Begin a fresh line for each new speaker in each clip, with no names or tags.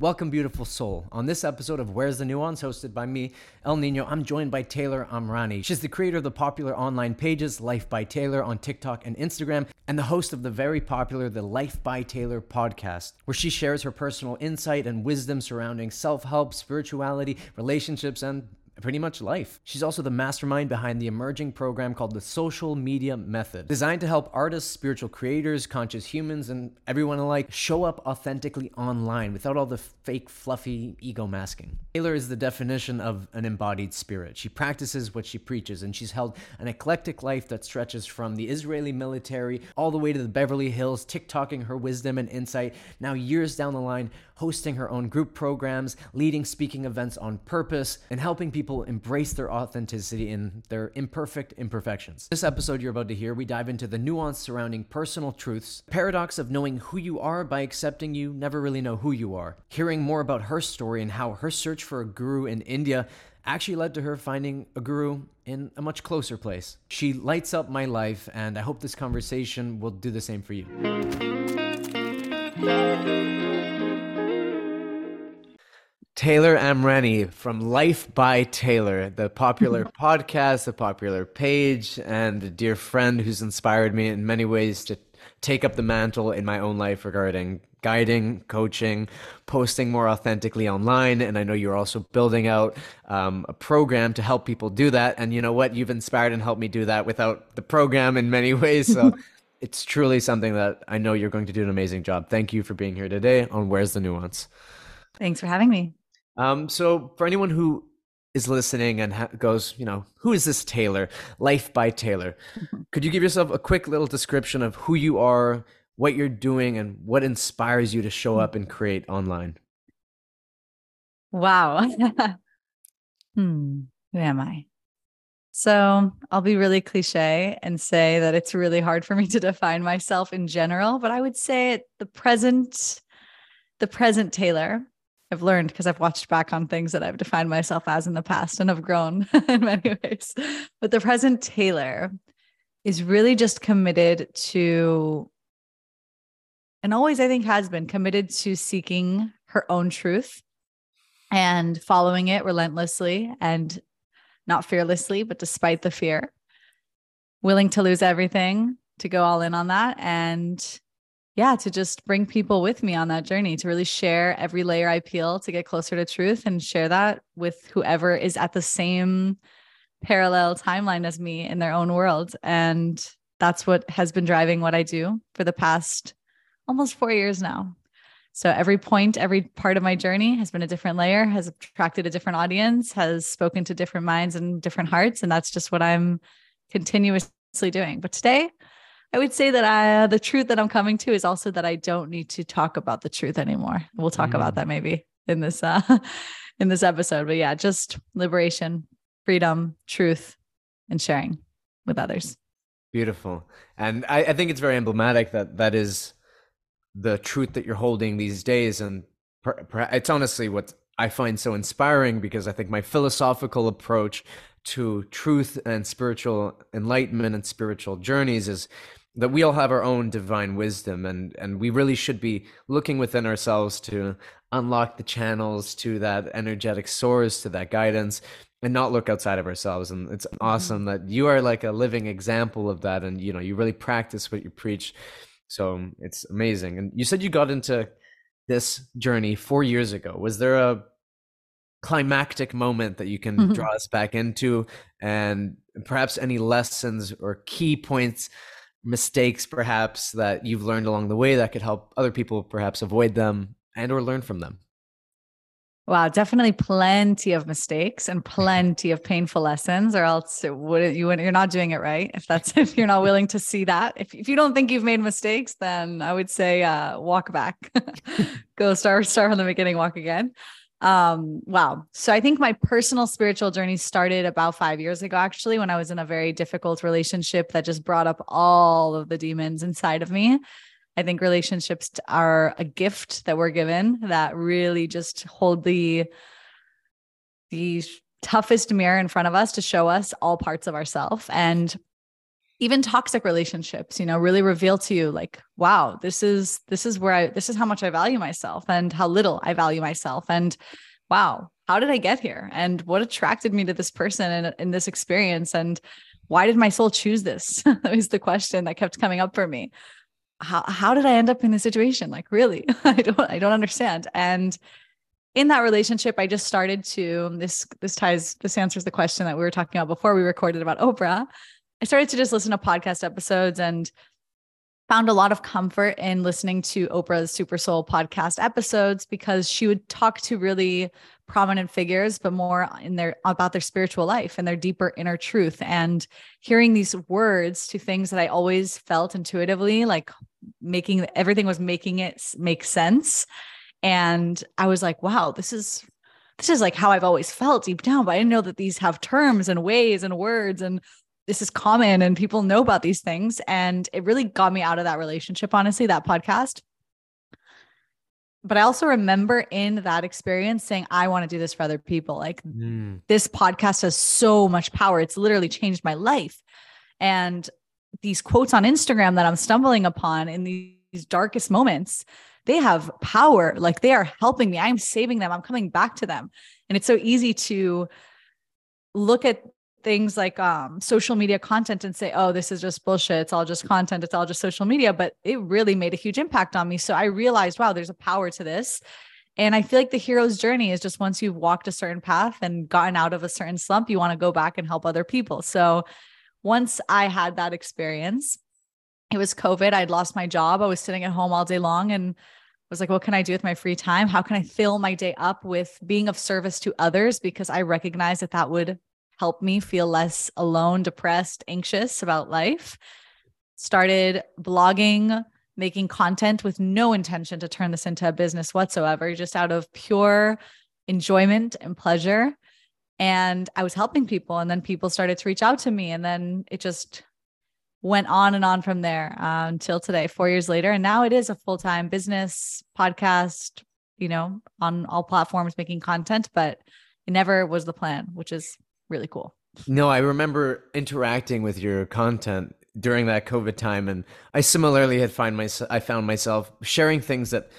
Welcome, beautiful soul. On this episode of Where's the Nuance, hosted by me, El Niño, I'm joined by Taylor Amrani. She's the creator of the popular online pages Life by Taylor on TikTok and Instagram, and the host of the very popular The Life by Taylor podcast, where she shares her personal insight and wisdom surrounding self help, spirituality, relationships, and pretty much life. She's also the mastermind behind the emerging program called the Soulcial Media Method, designed to help artists, spiritual creators, conscious humans, and everyone alike show up authentically online without all the fake, fluffy ego masking. Taylor is the definition of an embodied spirit. She practices what she preaches, and she's held an eclectic life that stretches from the Israeli military all the way to the Beverly Hills, TikToking her wisdom and insight. Now, years down the line, hosting her own group programs, leading speaking events on purpose, and helping people embrace their authenticity in their imperfect imperfections. This episode you're about to hear, we dive into the nuance surrounding personal truths, paradox of knowing who you are by accepting you never really know who you are, hearing more about her story and how her search for a guru in India actually led to her finding a guru in a much closer place. She lights up my life, and I hope this conversation will do the same for you. Taylor Amrani from Life by Taylor, the popular podcast, the popular page, and a dear friend who's inspired me in many ways to take up the mantle in my own life regarding guiding, coaching, posting more authentically online. And I know you're also building out um, a program to help people do that. And you know what? You've inspired and helped me do that without the program in many ways. So it's truly something that I know you're going to do an amazing job. Thank you for being here today on Where's the Nuance.
Thanks for having me.
Um, so for anyone who is listening and ha- goes, you know, who is this Taylor? Life by Taylor. Mm-hmm. Could you give yourself a quick little description of who you are, what you're doing, and what inspires you to show up and create online?
Wow. hmm. Who am I? So I'll be really cliche and say that it's really hard for me to define myself in general, but I would say at the present, the present Taylor I've learned because I've watched back on things that I've defined myself as in the past and have grown in many ways. But the present Taylor is really just committed to, and always I think has been committed to seeking her own truth and following it relentlessly and not fearlessly, but despite the fear, willing to lose everything to go all in on that and yeah, to just bring people with me on that journey, to really share every layer I peel to get closer to truth and share that with whoever is at the same parallel timeline as me in their own world. And that's what has been driving what I do for the past almost four years now. So every point, every part of my journey has been a different layer, has attracted a different audience, has spoken to different minds and different hearts. And that's just what I'm continuously doing. But today, I would say that I, the truth that I'm coming to is also that I don't need to talk about the truth anymore. We'll talk mm. about that maybe in this uh, in this episode. But yeah, just liberation, freedom, truth, and sharing with others.
Beautiful, and I, I think it's very emblematic that that is the truth that you're holding these days, and per, per, it's honestly what I find so inspiring because I think my philosophical approach to truth and spiritual enlightenment and spiritual journeys is that we all have our own divine wisdom and and we really should be looking within ourselves to unlock the channels to that energetic source to that guidance and not look outside of ourselves. And it's mm-hmm. awesome that you are like a living example of that and you know you really practice what you preach. So it's amazing. And you said you got into this journey 4 years ago. Was there a climactic moment that you can mm-hmm. draw us back into? And perhaps any lessons or key points mistakes perhaps that you've learned along the way that could help other people perhaps avoid them and or learn from them?
Wow, definitely plenty of mistakes and plenty of painful lessons, or else it would you wouldn't, you're not doing it right. If that's if you're not willing to see that, if if you don't think you've made mistakes, then I would say uh, walk back, go start start from the beginning, walk again um wow. So i think my personal spiritual journey started about 5 years ago actually when i was in a very difficult relationship that just brought up all of the demons inside of me. I think relationships are a gift that we're given that really just hold the the toughest mirror in front of us to show us all parts of ourself. And even toxic relationships you know really reveal to you like wow this is this is where i this is how much i value myself and how little i value myself. And wow how did i get here? And what attracted me to this person and in this experience? And why did my soul choose this? That was the question that kept coming up for me. How, how did i end up in this situation? Like really? I don't i don't understand. And in that relationship i just started to this this ties this answers the question that we were talking about before we recorded about oprah I started to just listen to podcast episodes and found a lot of comfort in listening to Oprah's Super Soul podcast episodes because she would talk to really prominent figures, but more in their about their spiritual life and their deeper inner truth. And hearing these words to things that I always felt intuitively, like making everything was making it make sense. And I was like, wow, this is this is like how I've always felt deep down, but I didn't know that these have terms and ways and words and this is common and people know about these things. And it really got me out of that relationship, honestly, that podcast. But I also remember in that experience saying, I want to do this for other people. Like mm. this podcast has so much power. It's literally changed my life. And these quotes on Instagram that I'm stumbling upon in these darkest moments, they have power. Like they are helping me. I'm saving them. I'm coming back to them. And it's so easy to look at things like um, social media content and say, oh, this is just bullshit. It's all just content. It's all just social media. But it really made a huge impact on me. So I realized, wow, there's a power to this. And I feel like the hero's journey is just once you've walked a certain path and gotten out of a certain slump, you want to go back and help other people. So once I had that experience, it was COVID. I'd lost my job. I was sitting at home all day long and was like, what can I do with my free time? How can I fill my day up with being of service to others? Because I recognize that that would help me feel less alone, depressed, anxious about life. Started blogging, making content with no intention to turn this into a business whatsoever, just out of pure enjoyment and pleasure. And I was helping people, and then people started to reach out to me, and then it just went on and on from there uh, until today, four years later. And now it is a full time business podcast, you know, on all platforms making content, but it never was the plan, which is really cool.
No, I remember interacting with your content during that COVID time, and I similarly had find myself I found myself sharing things that,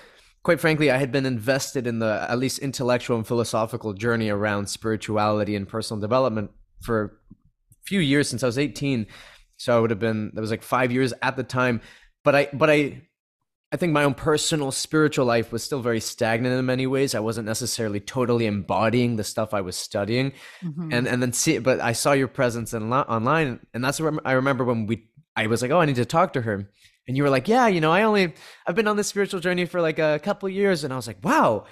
quite frankly, I had been invested in the at least intellectual and philosophical journey around spirituality and personal development for a few years since I was eighteen. So I would have been that was like five years at the time, but I but I I think my own personal spiritual life was still very stagnant in many ways. I wasn't necessarily totally embodying the stuff I was studying, mm-hmm. and and then see. But I saw your presence in, online, and that's what I remember when we. I was like, oh, I need to talk to her, and you were like, yeah, you know, I only I've been on this spiritual journey for like a couple years, and I was like, wow,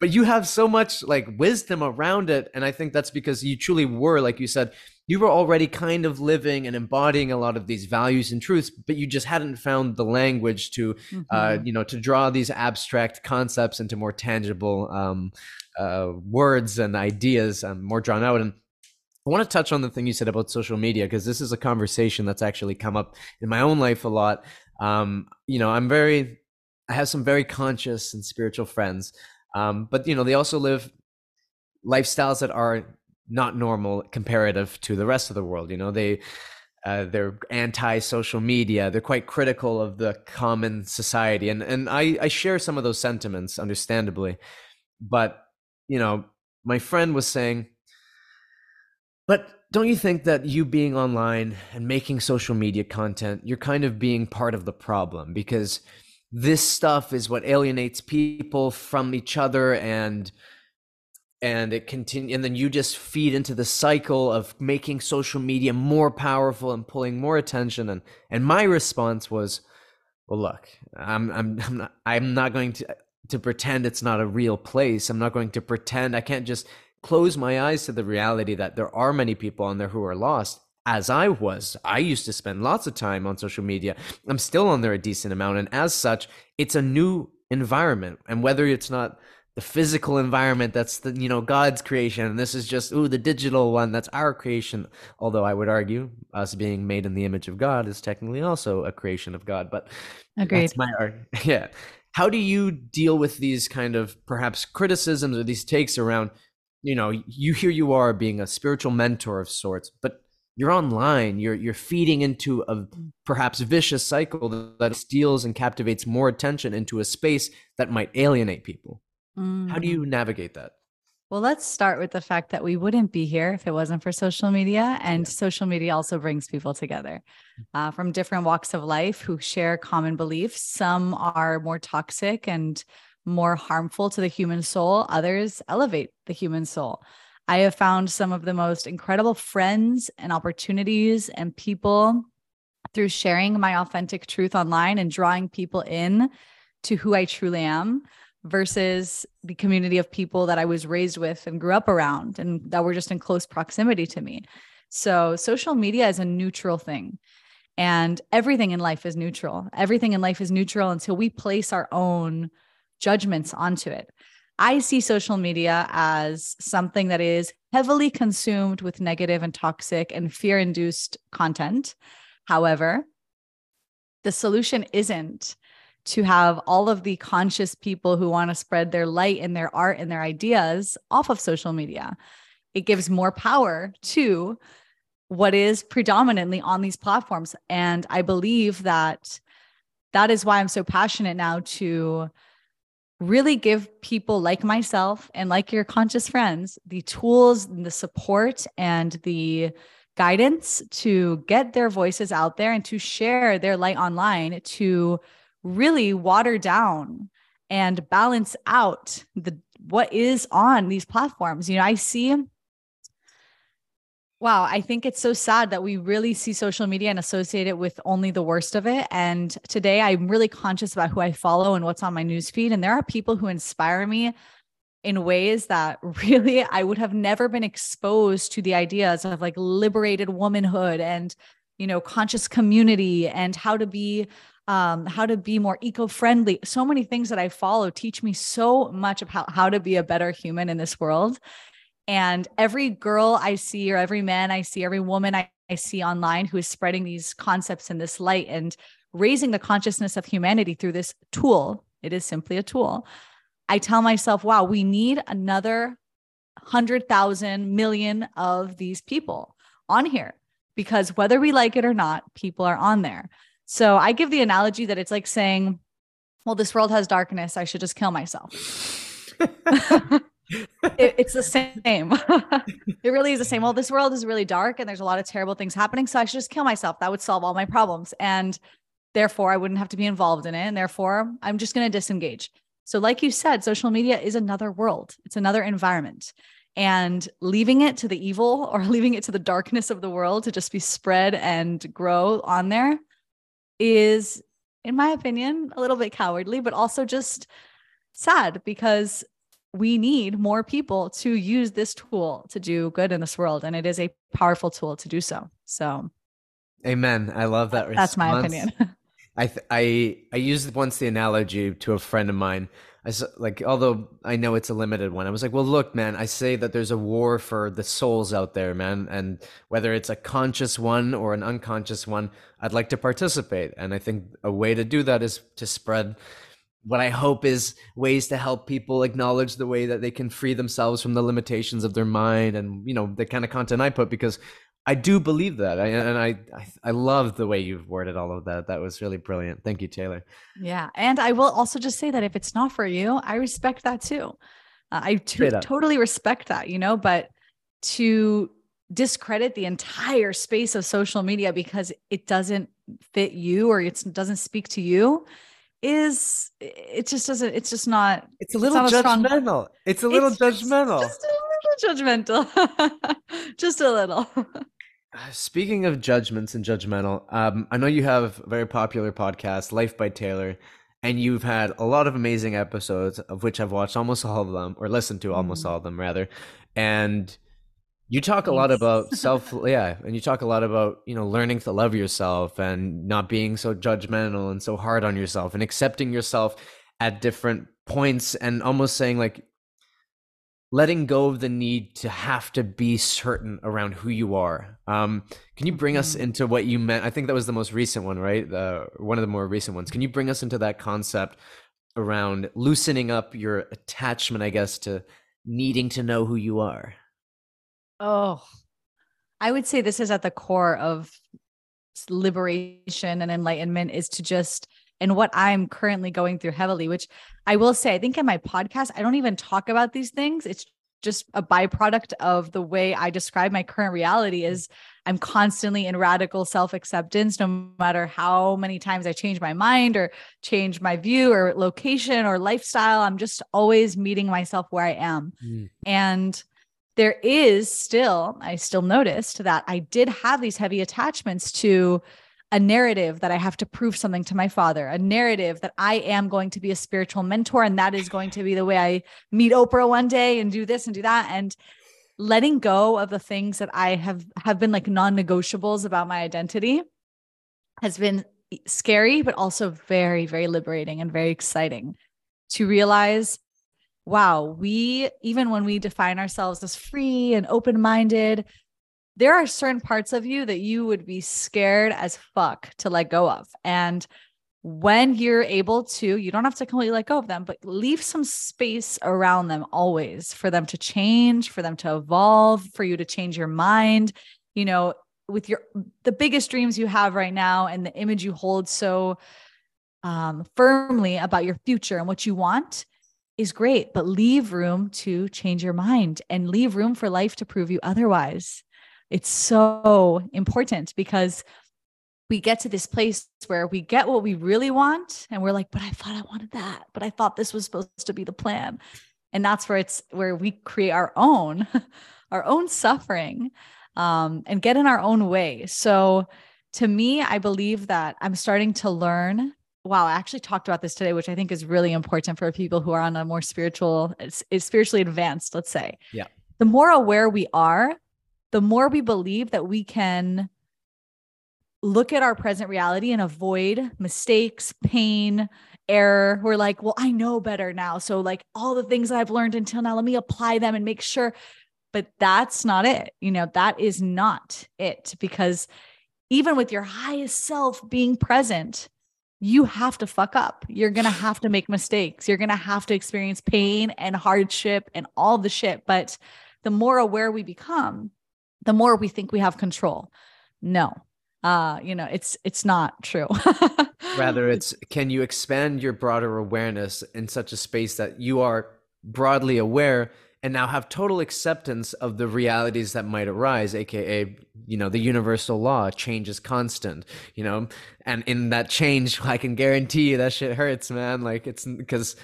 but you have so much like wisdom around it, and I think that's because you truly were, like you said, you were already kind of living and embodying a lot of these values and truths but you just hadn't found the language to uh, mm-hmm. uh, you know to draw these abstract concepts into more tangible um, uh, words and ideas um, more drawn out and I want to touch on the thing you said about social media because this is a conversation that's actually come up in my own life a lot. Um, you know, I'm very, I have some very conscious and spiritual friends, um, but you know, they also live lifestyles that are not normal comparative to the rest of the world. You know, they uh, they're anti social media. They're quite critical of the common society, and and I I share some of those sentiments, understandably. But you know, my friend was saying, but don't you think that you being online and making social media content, you're kind of being part of the problem because this stuff is what alienates people from each other and and it continue and then you just feed into the cycle of making social media more powerful and pulling more attention. And and my response was well look i'm i'm i'm not, I'm not going to to pretend it's not a real place. I'm not going to pretend. I can't just close my eyes to the reality that there are many people on there who are lost as I was. I used to spend lots of time on social media. I'm still on there a decent amount. And as such, it's a new environment. And whether it's not the physical environment that's the you know god's creation and this is just ooh the digital one that's our creation although i would argue us being made in the image of god is technically also a creation of god but
agreed
that's my art yeah how do you deal with these kind of perhaps criticisms or these takes around you know you here you are being a spiritual mentor of sorts but you're online you're you're feeding into a perhaps vicious cycle that steals and captivates more attention into a space that might alienate people mm. how do you mm. navigate that
well let's start with the fact that we wouldn't be here if it wasn't for social media and yeah. social media also brings people together mm. uh, from different walks of life who share common beliefs some are more toxic and more harmful to the human soul others elevate the human soul I have found some of the most incredible friends and opportunities and people through sharing my authentic truth online and drawing people in to who I truly am versus the community of people that I was raised with and grew up around and that were just in close proximity to me. So, social media is a neutral thing. And everything in life is neutral. Everything in life is neutral until we place our own judgments onto it. I see social media as something that is heavily consumed with negative and toxic and fear induced content. However, the solution isn't to have all of the conscious people who want to spread their light and their art and their ideas off of social media. It gives more power to what is predominantly on these platforms. And I believe that that is why I'm so passionate now to really give people like myself and like your conscious friends the tools and the support and the guidance to get their voices out there and to share their light online to really water down and balance out the what is on these platforms. You know i see Wow, I think it's so sad that we really see social media and associate it with only the worst of it. And today I'm really conscious about who I follow and what's on my newsfeed. And there are people who inspire me in ways that really I would have never been exposed to the ideas of like liberated womanhood and you know conscious community and how to be um, how to be more eco-friendly so many things that i follow teach me so much about how to be a better human in this world and every girl I see, or every man I see, every woman I, I see online who is spreading these concepts in this light and raising the consciousness of humanity through this tool, it is simply a tool. I tell myself, wow, we need another 100,000 million of these people on here because whether we like it or not, people are on there. So I give the analogy that it's like saying, well, this world has darkness. I should just kill myself. it, it's the same. it really is the same. Well, this world is really dark and there's a lot of terrible things happening. So I should just kill myself. That would solve all my problems. And therefore, I wouldn't have to be involved in it. And therefore, I'm just going to disengage. So, like you said, social media is another world, it's another environment. And leaving it to the evil or leaving it to the darkness of the world to just be spread and grow on there is, in my opinion, a little bit cowardly, but also just sad because we need more people to use this tool to do good in this world and it is a powerful tool to do so. So
amen. I love that
response. that's my opinion.
I th- i i used once the analogy to a friend of mine. I like although i know it's a limited one i was like well look man i say that there's a war for the souls out there man and whether it's a conscious one or an unconscious one i'd like to participate. And i think a way to do that is to spread what I hope is ways to help people acknowledge the way that they can free themselves from the limitations of their mind and you know the kind of content I put because I do believe that. I, and I, I love the way you've worded all of that. That was really brilliant. Thank you Taylor.
Yeah. And I will also just say that if it's not for you I respect that too. Uh, I t- totally respect that you know but to discredit the entire space of social media because it doesn't fit you or it doesn't speak to you is it just doesn't it's just not
it's a little it's judgmental strong, it's a little it's judgmental.
just, just, a little judgmental. Just a little.
Speaking of judgments and judgmental um, i know you have a very popular podcast life by taylor and you've had a lot of amazing episodes of which i've watched almost all of them or listened to almost mm. all of them rather. And you talk a lot about self, yeah, and you talk a lot about you know learning to love yourself and not being so judgmental and so hard on yourself and accepting yourself at different points and almost saying like letting go of the need to have to be certain around who you are. Um, can you bring us mm-hmm. into what you meant? I think that was the most recent one, right? Uh, one of the more recent ones. Can you bring us into that concept around loosening up your attachment, I guess, to needing to know who you are?
Oh, I would say this is at the core of liberation and enlightenment is to just and what I'm currently going through heavily, which I will say, I think in my podcast, I don't even talk about these things. It's just a byproduct of the way I describe my current reality is I'm constantly in radical self-acceptance no matter how many times I change my mind or change my view or location or lifestyle I'm just always meeting myself where I am. Mm. And there is still I still noticed that I did have these heavy attachments to a narrative that I have to prove something to my father, a narrative that I am going to be a spiritual mentor and that is going to be the way I meet Oprah one day and do this and do that. And letting go of the things that I have have been like non-negotiables about my identity has been scary but also very very liberating and very exciting to realize wow, we even when we define ourselves as free and open-minded, there are certain parts of you that you would be scared as fuck to let go of. And when you're able to, you don't have to completely let go of them, but leave some space around them always for them to change, for them to evolve, for you to change your mind. You know, with your the biggest dreams you have right now and the image you hold so um, firmly about your future and what you want is great, but leave room to change your mind and leave room for life to prove you otherwise. It's so important because we get to this place where we get what we really want and we're like, but I thought I wanted that, but I thought this was supposed to be the plan. And that's where it's where we create our own, our own suffering um, and get in our own way. So to me, I believe that I'm starting to learn. Wow, I actually talked about this today, which I think is really important for people who are on a more spiritual, is spiritually advanced, let's say.
Yeah.
The more aware we are, the more we believe that we can look at our present reality and avoid mistakes, pain, error. We're like, well, I know better now. So, like, all the things that I've learned until now, let me apply them and make sure. But that's not it. You know, that is not it because even with your highest self being present, you have to fuck up. You're going to have to make mistakes. You're going to have to experience pain and hardship and all the shit. But the more aware we become, the more we think we have control. No. Uh, you know, it's it's not true.
Rather, it's can you expand your broader awareness in such a space that you are broadly aware and now have total acceptance of the realities that might arise aka you know the universal law change is constant you know? And in that change i can guarantee you that shit hurts man. Like it's because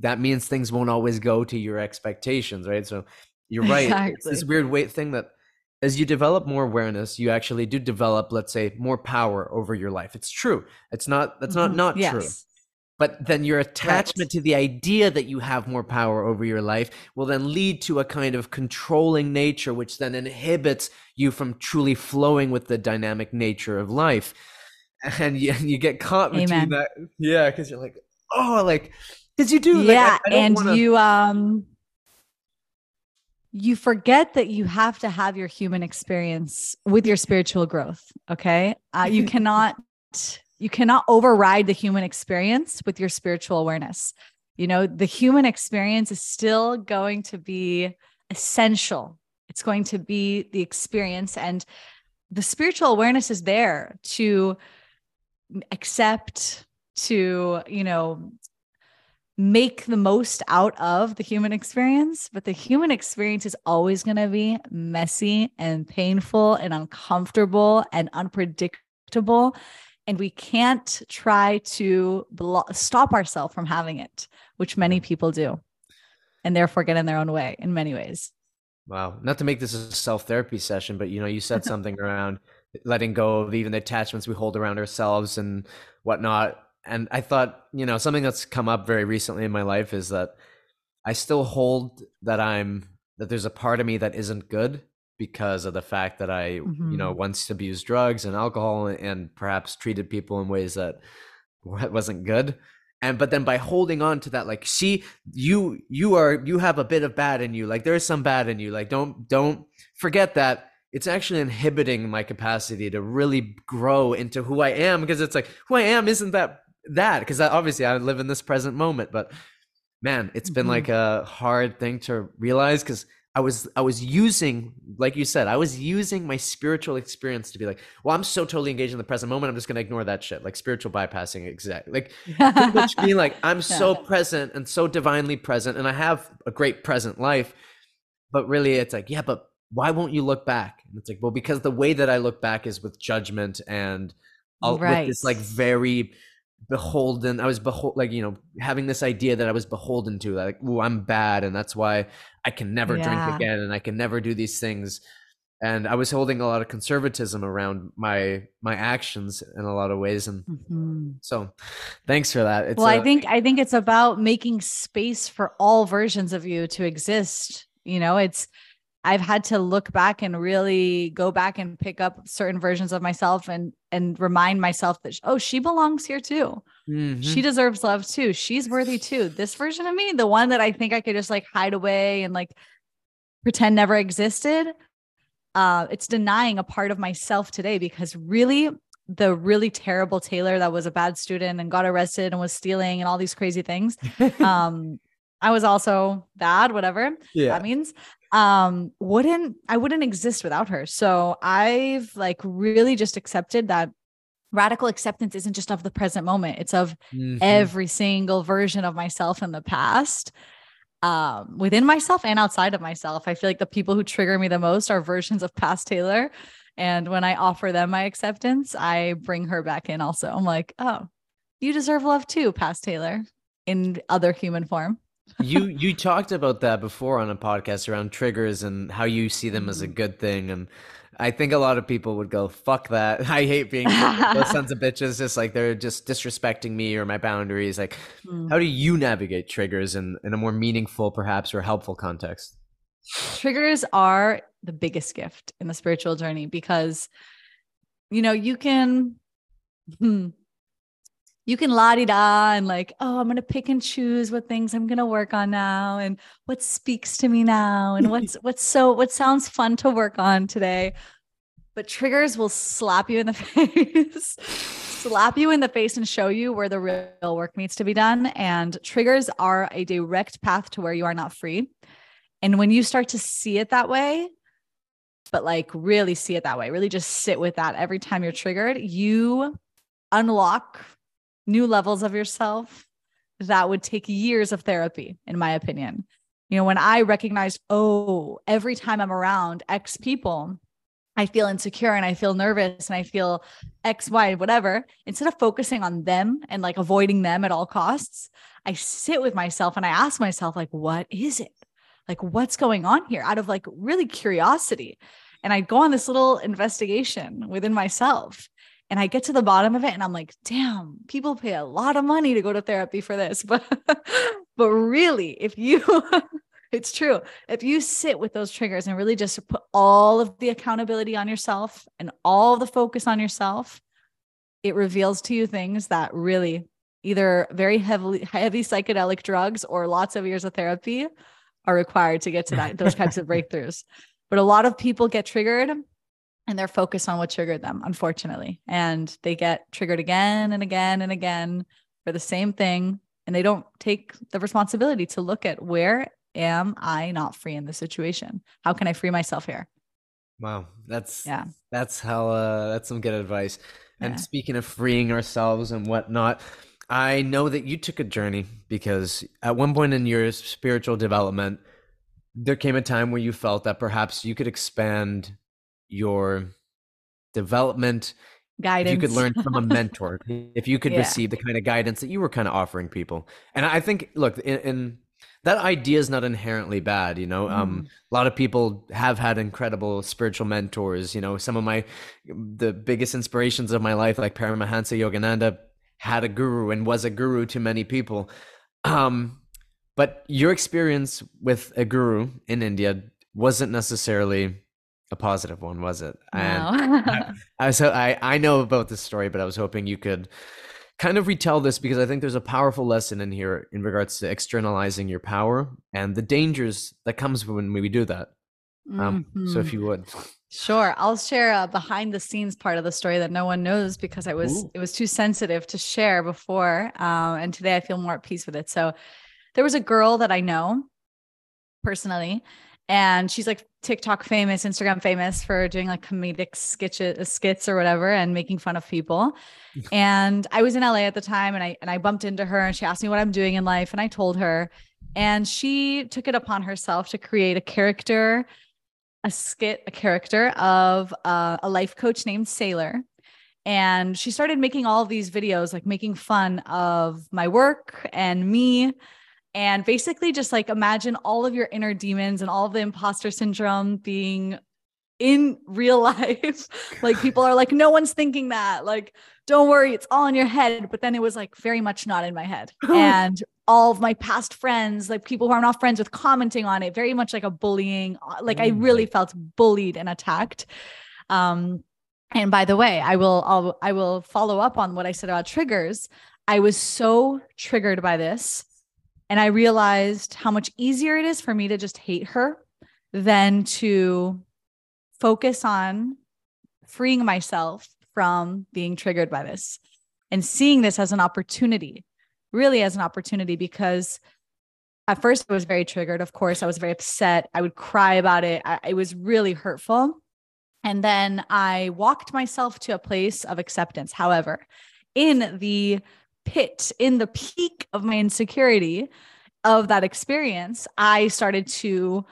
that means things won't always go to your expectations right? So you're right. Exactly. it's this weird weight thing that as you develop more awareness you actually do develop let's say more power over your life. It's true. It's not that's not mm-hmm. not yes. true but then your attachment right. to the idea that you have more power over your life will then lead to a kind of controlling nature which then inhibits you from truly flowing with the dynamic nature of life and you, you get caught between Amen. that yeah because you're like oh like because you do
yeah like, I, I and wanna... you um you forget that you have to have your human experience with your spiritual growth okay uh, you cannot you cannot override the human experience with your spiritual awareness. You know the human experience is still going to be essential. It's going to be the experience and the spiritual awareness is there to accept to you know make the most out of the human experience, but the human experience is always going to be messy and painful and uncomfortable and unpredictable. And we can't try to blo- stop ourselves from having it, which many people do, and therefore get in their own way in many ways.
Wow. Not to make this a self therapy session, but you know, you said something around letting go of even the attachments we hold around ourselves and whatnot and I thought, you know, something that's come up very recently in my life is that I still hold that I'm that there's a part of me that isn't good because of the fact that I, mm-hmm. you know, mm-hmm. once abused drugs and alcohol and perhaps treated people in ways that wasn't good. And but then by holding on to that, like, see, you you are you have a bit of bad in you. Like there is some bad in you. Like don't don't forget that it's actually inhibiting my capacity to really grow into who I am because it's like who I am isn't that that because obviously I live in this present moment. But man, it's been mm-hmm. like a hard thing to realize because I was I was using, like you said, I was using my spiritual experience to be like, well, I'm so totally engaged in the present moment. I'm just gonna ignore that shit, like spiritual bypassing, exactly. Like pretty much being like, I'm so present and so divinely present, and I have a great present life. But really, it's like, yeah, but why won't you look back? And it's like, well, because the way that I look back is with judgment and right. with this like very beholden i was behold like you know having this idea that i was beholden to like oh i'm bad and that's why i can never yeah. drink again and i can never do these things and i was holding a lot of conservatism around my my actions in a lot of ways and mm-hmm. so thanks for that
it's well a- I think i think it's about making space for all versions of you to exist you know it's I've had to look back and really go back and pick up certain versions of myself and and remind myself that oh she belongs here too. Mm-hmm. She deserves love too. She's worthy too. This version of me, the one that I think I could just like hide away and like pretend never existed, uh it's denying a part of myself today because really the really terrible Taylor that was a bad student and got arrested and was stealing and all these crazy things. um I was also bad, whatever yeah. that means um wouldn't i wouldn't exist without her. So i've like really just accepted that radical acceptance isn't just of the present moment. It's of mm-hmm. every single version of myself in the past um within myself and outside of myself. I feel like the people who trigger me the most are versions of past taylor. And when i offer them my acceptance i bring her back in also. I'm like oh you deserve love too past taylor in other human form
you you talked about that before on a podcast around triggers and how you see them as a mm-hmm. good thing and I think a lot of people would go, fuck that. I hate being those sons of bitches. Just like they're just disrespecting me or my boundaries. Like, mm. how do you navigate triggers in, in a more meaningful, perhaps, or helpful context?
Triggers are the biggest gift in the spiritual journey because, you know, you can, hmm, you can la di da and like, oh, I'm gonna pick and choose what things I'm gonna work on now and what speaks to me now and what's what's so what sounds fun to work on today. But triggers will slap you in the face, slap you in the face and show you where the real work needs to be done. And triggers are a direct path to where you are not free. And when you start to see it that way, but like really see it that way, really just sit with that every time you're triggered, you unlock new levels of yourself that would take years of therapy, in my opinion. You know, when I recognized, oh, every time I'm around X people, I feel insecure and I feel nervous and I feel X, Y, whatever. Instead of focusing on them and like avoiding them at all costs, I sit with myself and I ask myself, like, what is it? Like, what's going on here out of like really curiosity? And I go on this little investigation within myself and I get to the bottom of it and I'm like, damn, people pay a lot of money to go to therapy for this. But but really, if you it's true. If you sit with those triggers and really just put all of the accountability on yourself and all the focus on yourself, it reveals to you things that really either very heavily heavy psychedelic drugs or lots of years of therapy are required to get to that those types of breakthroughs. But a lot of people get triggered and they're focused on what triggered them, unfortunately. And they get triggered again and again and again for the same thing. And they don't take the responsibility to look at where am I not free in this situation? How can I free myself here?
Wow. That's, yeah, that's how, uh, that's some good advice. And yeah. speaking of freeing ourselves and whatnot, I know that you took a journey because at one point in your spiritual development, there came a time where you felt that perhaps you could expand your development
guidance
you could learn from a mentor if you could yeah. receive the kind of guidance that you were kind of offering people. And i think look in, in that idea is not inherently bad you know? Um, mm. um, a lot of people have had incredible spiritual mentors you know? Some of my the biggest inspirations of my life like paramahansa yogananda had a guru and was a guru to many people. Um, but your experience with a guru in india wasn't necessarily a positive one, was it?
No.
I, I was I I know about this story, but I was hoping you could kind of retell this because I think there's a powerful lesson in here in regards to externalizing your power and the dangers that comes when we do that. Um, mm-hmm. So if mm-hmm. you would.
Sure, I'll share a behind the scenes part of the story that no one knows because I was Ooh. it was too sensitive to share before, um, and today I feel more at peace with it. So there was a girl that I know personally and she's like TikTok famous, Instagram famous for doing like comedic sketches, skits or whatever, and making fun of people. and I was in LA at the time, and I and I bumped into her, and she asked me what I'm doing in life, and I told her, and she took it upon herself to create a character, a skit, a character of uh, a life coach named Sailor. And she started making all these videos, like making fun of my work and me and basically just like imagine all of your inner demons and all of the imposter syndrome being in real life. like people are like, no one's thinking that. Like, don't worry, it's all in your head. But then it was like very much not in my head. and all of my past friends, like people who I'm not friends with, commenting on it, very much like a bullying. Uh, like I really felt bullied and attacked. Um, and by the way, I will I'll, I will follow up on what I said about triggers. I was so triggered by this and I realized how much easier it is for me to just hate her than to focus on freeing myself from being triggered by this and seeing this as an opportunity, really as an opportunity, because at first I was very triggered. Of course, I was very upset. I would cry about it. I, it was really hurtful. And then I walked myself to a place of acceptance. However, in the pit, in the peak of my insecurity of that experience, I started to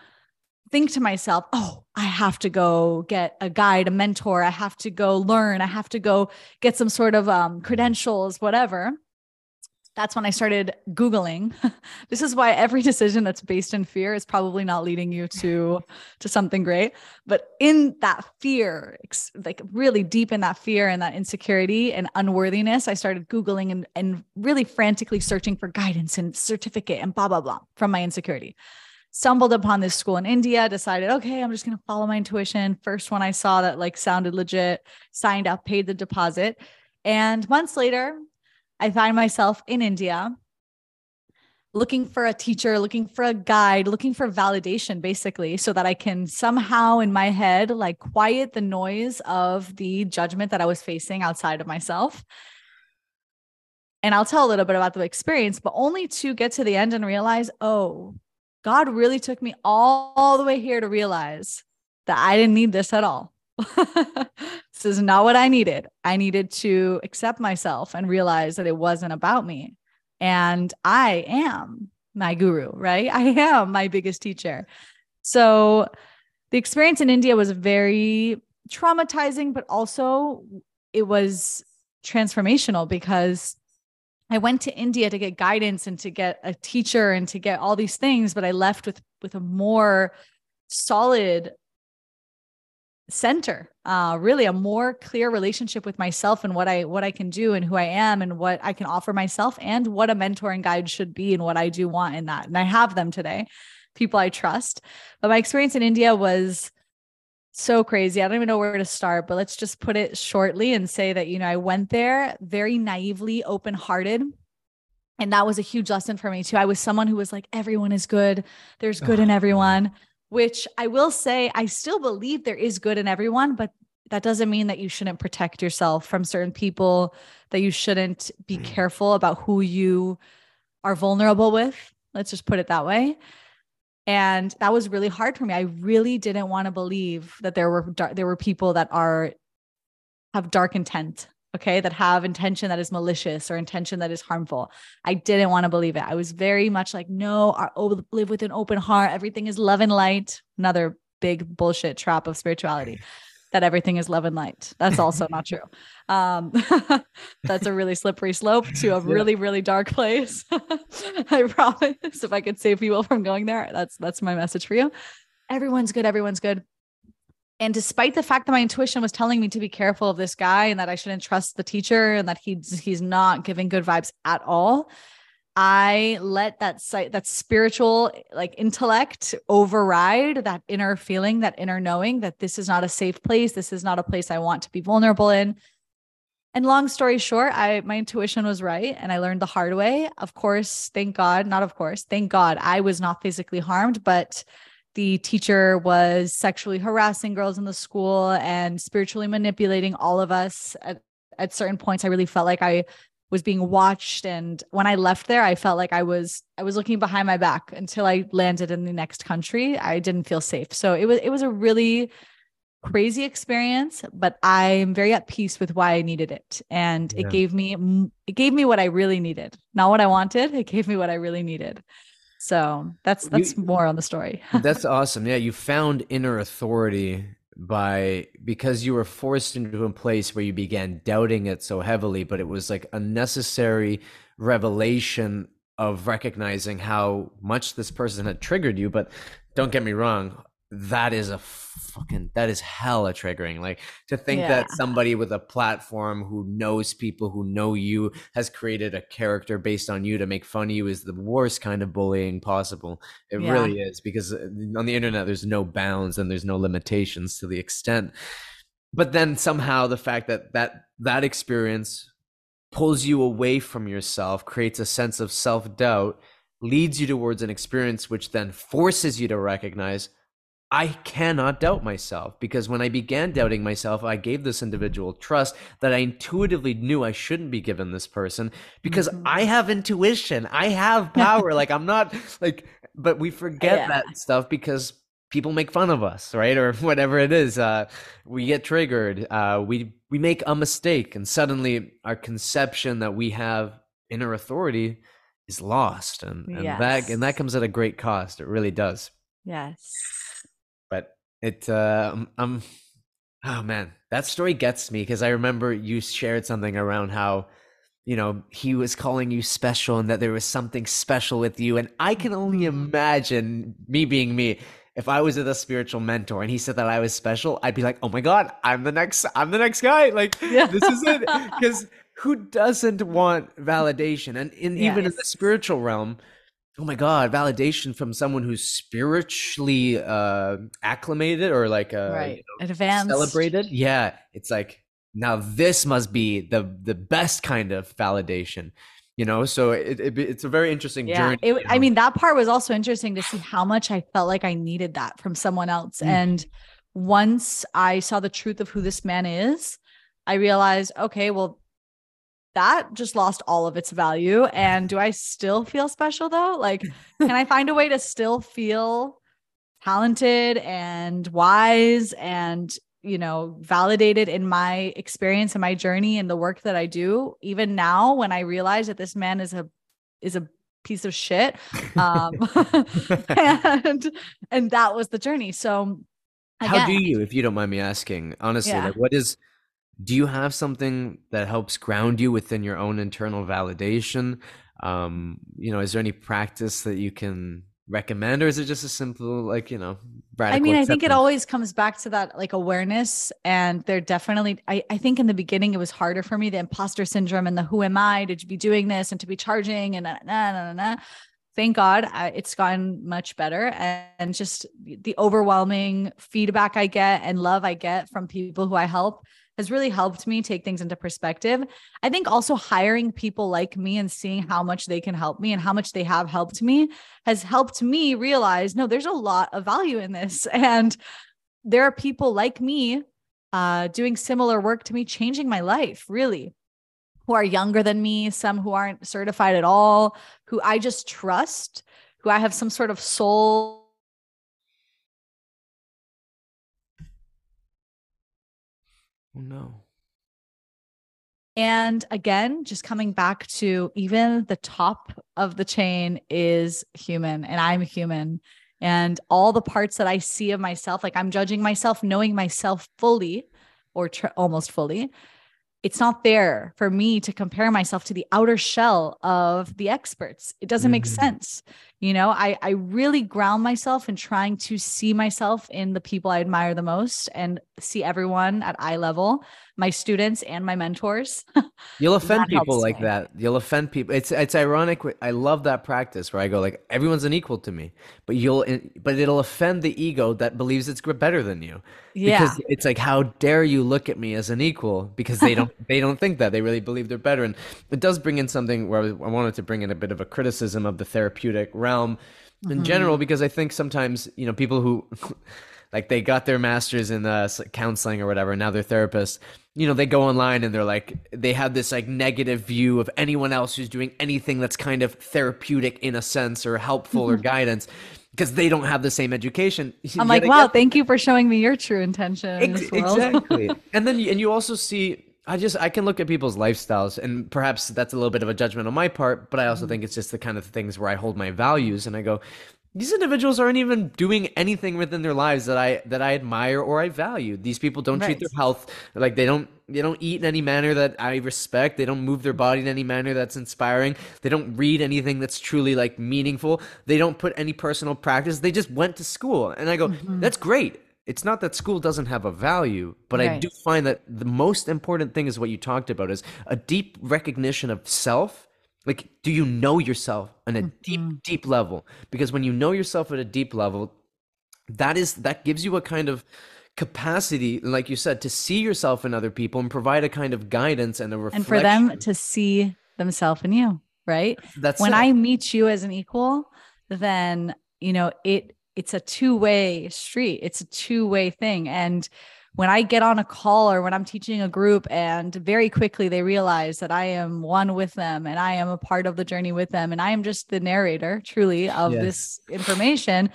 think to myself, oh, I have to go get a guide, a mentor. I have to go learn. I have to go get some sort of um, credentials, whatever that's when I started Googling. this is why every decision that's based in fear is probably not leading you to, to something great. But in that fear, like really deep in that fear and that insecurity and unworthiness, I started Googling and, and really frantically searching for guidance and certificate and blah, blah, blah from my insecurity. Stumbled upon this school in India, decided, okay, I'm just going to follow my intuition. First one I saw that like sounded legit, signed up, paid the deposit. And months later, I find myself in India looking for a teacher, looking for a guide, looking for validation basically, so that I can somehow in my head like quiet the noise of the judgment that I was facing outside of myself. And I'll tell a little bit about the experience, but only to get to the end and realize, oh, God really took me all, the way here to realize that I didn't need this at all. this is not what I needed. I needed to accept myself and realize that it wasn't about me. And I am my guru, right? I am my biggest teacher. So the experience in India was very traumatizing, but also it was transformational because I went to India to get guidance and to get a teacher and to get all these things, but I left with with a more solid center uh, really a more clear relationship with myself and what i what i can do and who i am and what i can offer myself and what a mentor and guide should be and what i do want in that. And i have them today people i trust. But my experience in india was so crazy. I don't even know where to start but let's just put it shortly and say that you know i went there very naively open hearted and that was a huge lesson for me too. I was someone who was like everyone is good. There's good in everyone which I will say, I still believe there is good in everyone, but that doesn't mean that you shouldn't protect yourself from certain people, that you shouldn't be mm. careful about who you are vulnerable with. Let's just put it that way. And that was really hard for me. I really didn't want to believe that there were dar- there were people that are have dark intent okay, that have intention that is malicious or intention that is harmful. I didn't want to believe it. I was very much like, no, our, oh, live with an open heart. Everything is love and light. Another big bullshit trap of spirituality that everything is love and light. That's also not true. Um, that's a really slippery slope to a really, really dark place. I promise if I could save people from going there, that's, that's my message for you. Everyone's good. Everyone's good. And despite the fact that my intuition was telling me to be careful of this guy and that I shouldn't trust the teacher and that he's he's not giving good vibes at all, I let that sight that spiritual like intellect override that inner feeling, that inner knowing that this is not a safe place, this is not a place I want to be vulnerable in. And long story short, I my intuition was right and I learned the hard way. Of course, thank God, not of course, thank God I was not physically harmed, but the teacher was sexually harassing girls in the school and spiritually manipulating all of us. At, at certain points i really felt like i was being watched. And when i left there i felt like i was i was looking behind my back until i landed in the next country. I didn't feel safe. So it was it was a really crazy experience but i'm very at peace with why i needed it. And yeah. it gave me it gave me what i really needed not what i wanted it gave me what i really needed so that's that's you, more on the story.
That's awesome. Yeah you found inner authority by because you were forced into a place where you began doubting it so heavily but it was like a necessary revelation of recognizing how much this person had triggered you but don't get me wrong that is a fucking that is hella triggering like to think yeah. that somebody with a platform who knows people who know you has created a character based on you to make fun of you is the worst kind of bullying possible it yeah. really is because uh, on the internet there's no bounds and there's no limitations to the extent but then somehow the fact that that that experience pulls you away from yourself creates a sense of self-doubt leads you towards an experience which then forces you to recognize I cannot doubt myself because when I began doubting myself, I gave this individual trust that I intuitively knew I shouldn't be given this person because mm-hmm. I have intuition. I have power. like I'm not like, but we forget yeah. that stuff because people make fun of us, right? Or whatever it is. Uh, we get triggered. Uh, we, we make a mistake and suddenly our conception that we have inner authority is lost. And, and yes. that, and that comes at a great cost. It really does.
Yes
it uh um I'm oh man that story gets me because i remember you shared something around how you know he was calling you special and that there was something special with you and i can only imagine me being me if i was with a spiritual mentor and he said that i was special i'd be like oh my god i'm the next i'm the next guy like yeah. this is it because who doesn't want validation and in, yes. even in the spiritual realm oh my god validation from someone who's spiritually uh acclimated or like uh
right. You know, advanced
celebrated yeah it's like now this must be the the best kind of validation you know so it, it it's a very interesting yeah, journey
it, i mean that part was also interesting to see how much i felt like i needed that from someone else mm. and once i saw the truth of who this man is i realized okay well that just lost all of its value. And do I still feel special though? Like, can I find a way to still feel talented and wise and, you know, validated in my experience and my journey and the work that I do, even now when I realize that this man is a is a piece of shit. Um and and that was the journey. So
again, how do you, if you don't mind me asking, honestly, yeah. like what is do you have something that helps ground you within your own internal validation um you know is there any practice that you can recommend or is it just a simple like you know
i mean i think it always comes back to that like awareness and there definitely I, I think in the beginning it was harder for me the imposter syndrome and the who am i to be doing this and to be charging and nah, nah, nah. thank god I, it's gotten much better and, and just the overwhelming feedback i get and love i get from people who i help has really helped me take things into perspective. I think also hiring people like me and seeing how much they can help me and how much they have helped me has helped me realize no, there's a lot of value in this. And there are people like me uh, doing similar work to me, changing my life, really, who are younger than me, some who aren't certified at all, who I just trust, who I have some sort of soul
Oh, no.
And again, just coming back to even the top of the chain is human, and I'm human. And all the parts that I see of myself, like I'm judging myself, knowing myself fully or tr- almost fully, it's not there for me to compare myself to the outer shell of the experts. It doesn't mm-hmm. make sense. You know, I I really ground myself in trying to see myself in the people I admire the most and see everyone at eye level, my students and my mentors.
You'll offend people like me. that. You'll offend people. It's it's ironic. I love that practice where I go like everyone's an equal to me, but you'll but it'll offend the ego that believes it's better than you.
Yeah.
Because it's like how dare you look at me as an equal because they don't they don't think that. They really believe they're better and it does bring in something where I wanted to bring in a bit of a criticism of the therapeutic realm in mm-hmm. general because I think sometimes you know people who like they got their masters in uh, counseling or whatever. Now they're therapists. You know, they go online and they're like, they have this like negative view of anyone else who's doing anything that's kind of therapeutic in a sense or helpful or guidance because they don't have the same education.
I'm like, wow, thank you for showing me your true intention. Ex-
exactly. and then, you, and you also see, I just, I can look at people's lifestyles and perhaps that's a little bit of a judgment on my part, but I also mm-hmm. think it's just the kind of things where I hold my values and I go, these individuals aren't even doing anything within their lives that I that I admire or I value. These people don't right. treat their health like they don't they don't eat in any manner that I respect. They don't move their body in any manner that's inspiring. They don't read anything that's truly like meaningful. They don't put any personal practice. They just went to school. And I go, mm-hmm. that's great. It's not that school doesn't have a value, but right. I do find that the most important thing is what you talked about is a deep recognition of self like, do you know yourself on a mm-hmm. deep, deep level? Because when you know yourself at a deep level, that is that gives you a kind of capacity, like you said, to see yourself in other people and provide a kind of guidance and a reflection.
And for them to see themselves in you, right? That's when it. I meet you as an equal, then you know it it's a two-way street. It's a two-way thing. And when I get on a call or when I'm teaching a group and very quickly they realize that I am one with them and I am a part of the journey with them and I am just the narrator truly of yes. this information,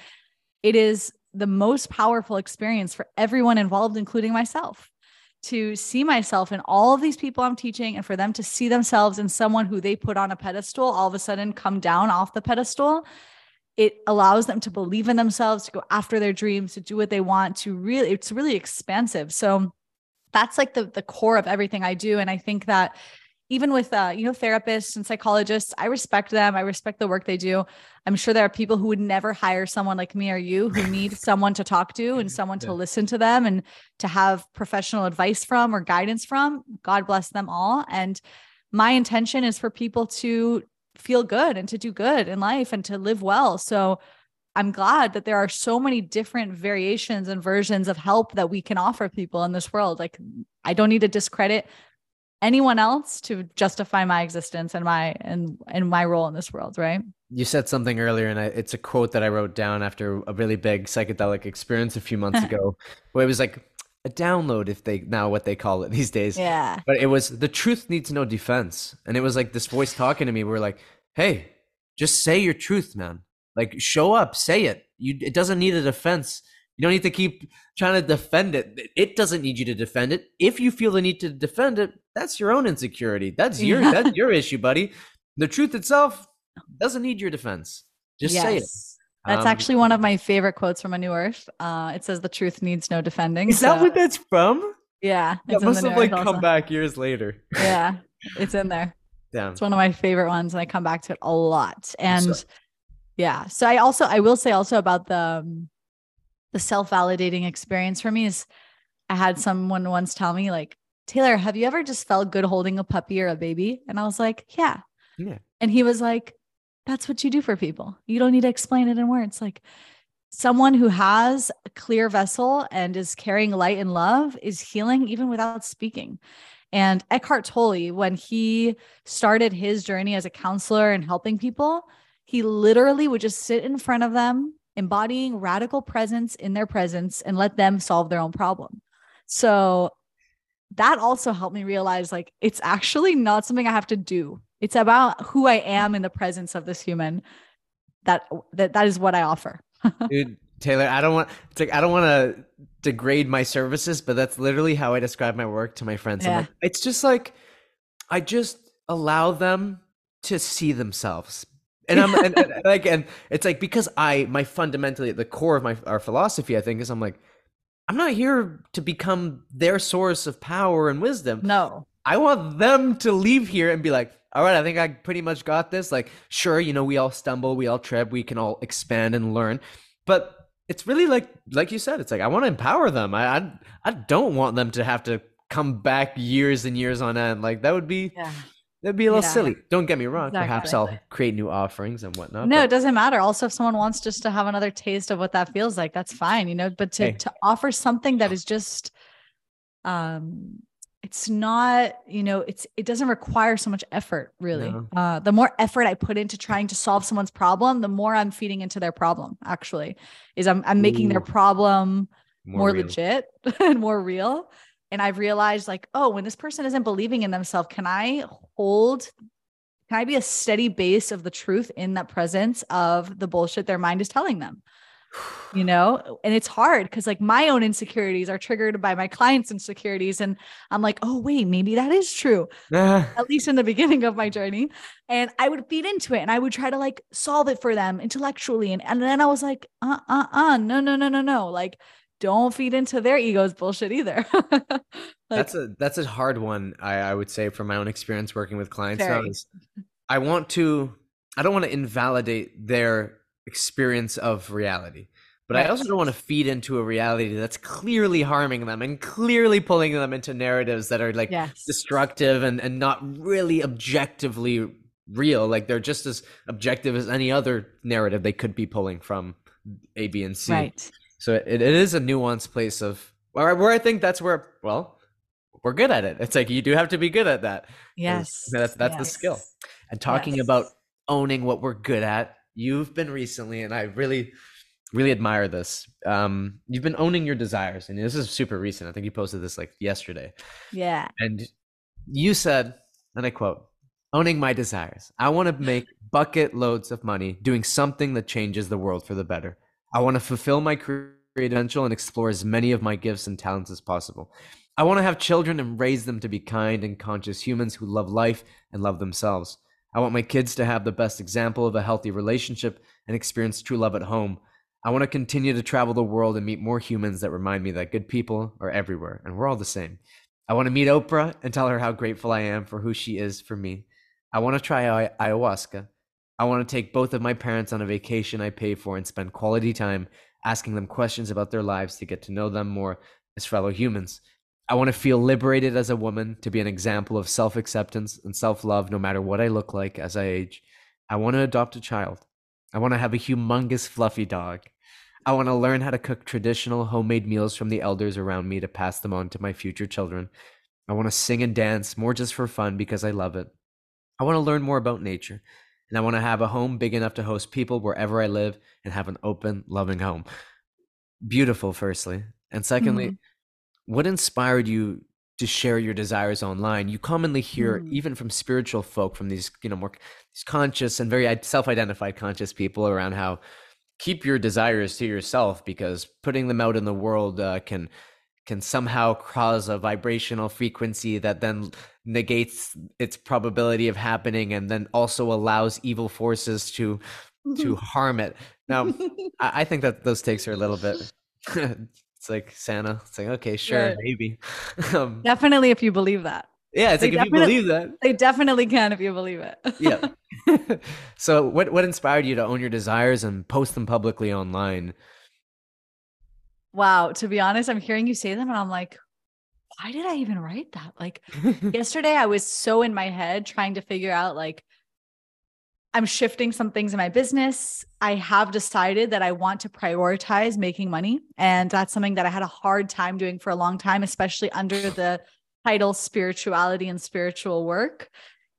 it is the most powerful experience for everyone involved, including myself. To see myself in all of these people I'm teaching and for them to see themselves in someone who they put on a pedestal all of a sudden come down off the pedestal it allows them to believe in themselves to go after their dreams to do what they want to really it's really expansive. So that's like the the core of everything i do. And i think that even with uh, you know therapists and psychologists i respect them. I respect the work they do. I'm sure there are people who would never hire someone like me or you who need someone to talk to and someone to listen to them and to have professional advice from or guidance from. God bless them all. And my intention is for people to feel good and to do good in life and to live well. So I'm glad that there are so many different variations and versions of help that we can offer people in this world. Like I don't need to discredit anyone else to justify my existence and my and and my role in this world, right?
You said something earlier, and I, it's a quote that I wrote down after a really big psychedelic experience a few months ago, where it was like a download if they now what they call it these days.
Yeah.
But it was the truth needs no defense. And it was like this voice talking to me. We're like, hey, just say your truth, man. Like show up, say it. You it doesn't need a defense. You don't need to keep trying to defend it. It doesn't need you to defend it. If you feel the need to defend it, that's your own insecurity. That's your that's your issue, buddy. The truth itself doesn't need your defense. Just yes. say it.
That's um, actually one of my favorite quotes from A New Earth. Uh, it says, "The truth needs no defending."
Is so, that what that's from?
Yeah,
that must have like come also. back years later.
Yeah, it's in there.
Yeah,
it's one of my favorite ones, and I come back to it a lot. And so, yeah, so I also I will say also about the um, the self validating experience for me is I had someone once tell me like, Taylor, have you ever just felt good holding a puppy or a baby? And I was like, yeah.
Yeah.
And he was like, that's what you do for people. You don't need to explain it in words. Like someone who has a clear vessel and is carrying light and love is healing even without speaking. And Eckhart Tolle, when he started his journey as a counselor and helping people, he literally would just sit in front of them, embodying radical presence in their presence and let them solve their own problem. So that also helped me realize like it's actually not something I have to do. It's about who I am in the presence of this human. That that that is what I offer.
Dude, Taylor, I don't want to I don't want to degrade my services, but that's literally how I describe my work to my friends. Yeah. Like, it's just like I just allow them to see themselves. And I'm and, and, like and it's like because I my fundamentally at the core of my our philosophy I think is I'm like I'm not here to become their source of power and wisdom.
No.
I want them to leave here and be like, all right, I think I pretty much got this. Like, sure, you know, we all stumble, we all trip, we can all expand and learn. But it's really like, like you said, it's like I want to empower them. I, I, I don't want them to have to come back years and years on end. Like that would be, yeah. that'd be a little yeah. silly. Don't get me wrong. Exactly. Perhaps I'll create new offerings and whatnot.
No, but. it doesn't matter. Also, if someone wants just to have another taste of what that feels like, that's fine. You know, but to hey. to offer something that is just, um it's not you know it's it doesn't require so much effort really no. uh, the more effort i put into trying to solve someone's problem the more i'm feeding into their problem actually is i'm, I'm making Ooh. their problem more, more legit and more real and i've realized like oh when this person isn't believing in themselves can i hold can i be a steady base of the truth in that presence of the bullshit their mind is telling them you know? And it's hard because like my own insecurities are triggered by my clients insecurities and i'm like oh wait maybe that is true. At least in the beginning of my journey. And i would feed into it and i would try to like solve it for them intellectually and, and then i was like uh uh uh no no no no no. Like don't feed into their egos bullshit either.
Like, that's a that's a hard one I, I would say from my own experience working with clients now is i want to i don't want to invalidate their experience of reality. But right. I also don't want to feed into a reality that's clearly harming them and clearly pulling them into narratives that are like yes. destructive and, and not really objectively real. Like they're just as objective as any other narrative they could be pulling from A, B, and C. Right. So it, it is a nuanced place of where, where I think that's where, well, we're good at it. It's like you do have to be good at that.
Yes.
That's that's yes. the skill. And talking yes. about owning what we're good at you've been recently, and I really, really admire this. Um, you've been owning your desires, and this is super recent. I think you posted this like yesterday.
Yeah.
And you said, and I quote, owning my desires. I want to make bucket loads of money doing something that changes the world for the better. I want to fulfill my credential and explore as many of my gifts and talents as possible. I want to have children and raise them to be kind and conscious humans who love life and love themselves. I want my kids to have the best example of a healthy relationship and experience true love at home. I want to continue to travel the world and meet more humans that remind me that good people are everywhere and we're all the same. I want to meet Oprah and tell her how grateful I am for who she is for me. I want to try ayahuasca. I want to take both of my parents on a vacation I pay for and spend quality time asking them questions about their lives to get to know them more as fellow humans. I want to feel liberated as a woman, to be an example of self acceptance and self love no matter what I look like as I age. I want to adopt a child. I want to have a humongous fluffy dog. I want to learn how to cook traditional homemade meals from the elders around me to pass them on to my future children. I want to sing and dance more just for fun because I love it. I want to learn more about nature. And I want to have a home big enough to host people wherever I live and have an open, loving home. Beautiful, firstly. And secondly, mm-hmm what inspired you to share your desires online? You commonly hear mm. even from spiritual folk from these you know more these conscious and very self-identified conscious people around how keep your desires to yourself because putting them out in the world uh, can can somehow cause a vibrational frequency that then negates its probability of happening and then also allows evil forces to to harm it. Now I, I think that those takes are a little bit It's like Santa. It's like, okay, sure, yeah. maybe.
um, definitely if you believe that.
Yeah, it's they like if you believe that.
They definitely can if you believe it.
yeah. so what what inspired you to own your desires and post them publicly online?
Wow, to be honest, I'm hearing you say them and I'm like, why did I even write that? Like yesterday I was so in my head trying to figure out like I'm shifting some things in my business. I have decided that I want to prioritize making money. And that's something that I had a hard time doing for a long time, especially under the title spirituality and spiritual work.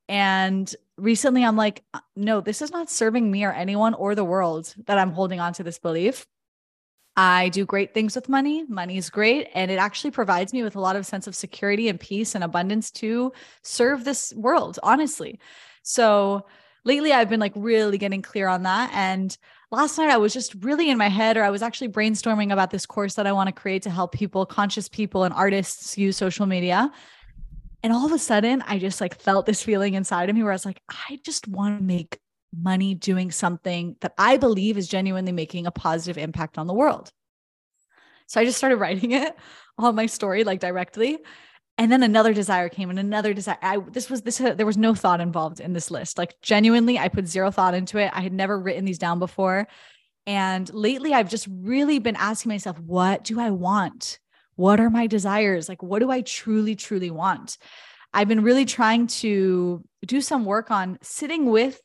And recently I'm like, uh, no, this is not serving me or anyone or the world that I'm holding on to this belief. I do great things with money. Money is great. And it actually provides me with a lot of sense of security and peace and abundance to serve this world, honestly. So, lately I've been like really getting clear on that. And last night I was just really in my head, or I was actually brainstorming about this course that I want to create to help people, conscious people, and artists use social media. And all of a sudden, I just like felt this feeling inside of me where I was like, I just want to make money doing something that I believe is genuinely making a positive impact on the world. So I just started writing it on my story, like directly and then another desire came and another desire. I this was this there was no thought involved in this list. Like genuinely i put zero thought into it. I had never written these down before. And lately i've just really been asking myself what do i want? What are my desires? Like what do i truly truly want? I've been really trying to do some work on sitting with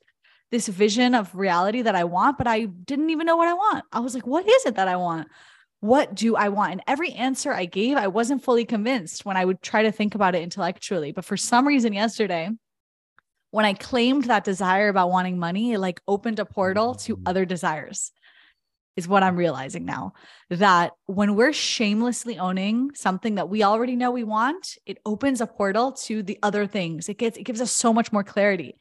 this vision of reality that i want but i didn't even know what i want. I was like what is it that i want what do I want? And every answer I gave, I wasn't fully convinced when I would try to think about it intellectually. But for some reason, yesterday, when I claimed that desire about wanting money, it like opened a portal to mm. other desires, is what I'm realizing now. That when we're shamelessly owning something that we already know we want, it opens a portal to the other things. It gets, it gives us so much more clarity.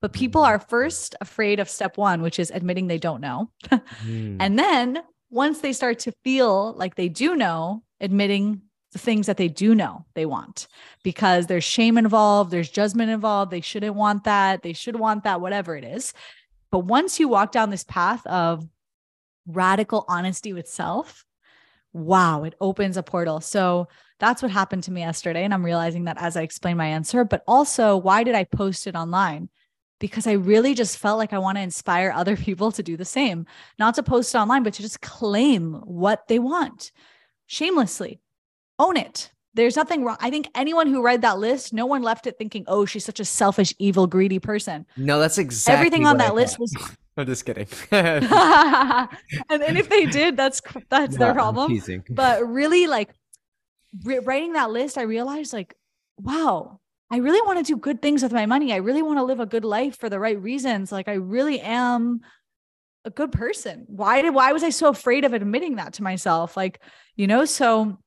But people are first afraid of step one, which is admitting they don't know. mm. And then once they start to feel like they do know, admitting the things that they do know they want because there's shame involved, there's judgment involved. They shouldn't want that. They should want that, whatever it is. But once you walk down this path of radical honesty with self, wow, it opens a portal. So that's what happened to me yesterday. And I'm realizing that as I explain my answer, but also, why did I post it online? Because I really just felt like I want to inspire other people to do the same, not to post online, but to just claim what they want shamelessly. Own it. There's nothing wrong. I think anyone who read that list, no one left it thinking, oh, she's such a selfish, evil, greedy person.
No, that's exactly
everything on that I list was.
I'm just kidding.
and, and if they did, that's that's yeah, their problem. But really, like re- writing that list, I realized, like, wow, I really want to do good things with my money. I really want to live a good life for the right reasons. Like I really am a good person. Why did why was I so afraid of admitting that to myself? Like, you know, so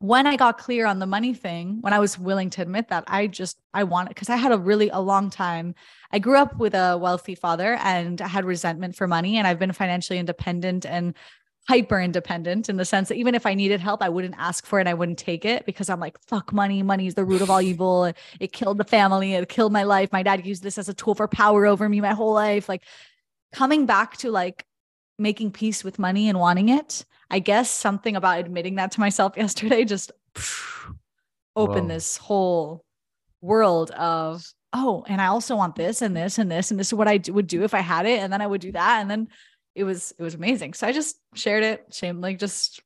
when I got clear on the money thing, when I was willing to admit that, I just I wanted because I had a really a long time. I grew up with a wealthy father and I had resentment for money and I've been financially independent and hyper independent in the sense that even if I needed help, I wouldn't ask for it. I wouldn't take it because I'm like, fuck money. Money is the root of all evil. It killed the family. It killed my life. My dad used this as a tool for power over me my whole life. Like coming back to like making peace with money and wanting it. I guess something about admitting that to myself yesterday just opened Whoa. this whole world of, oh, and I also want this and this and this. And this is what I would do if I had it. And then I would do that. And then it was it was amazing. So I just shared it, shame like just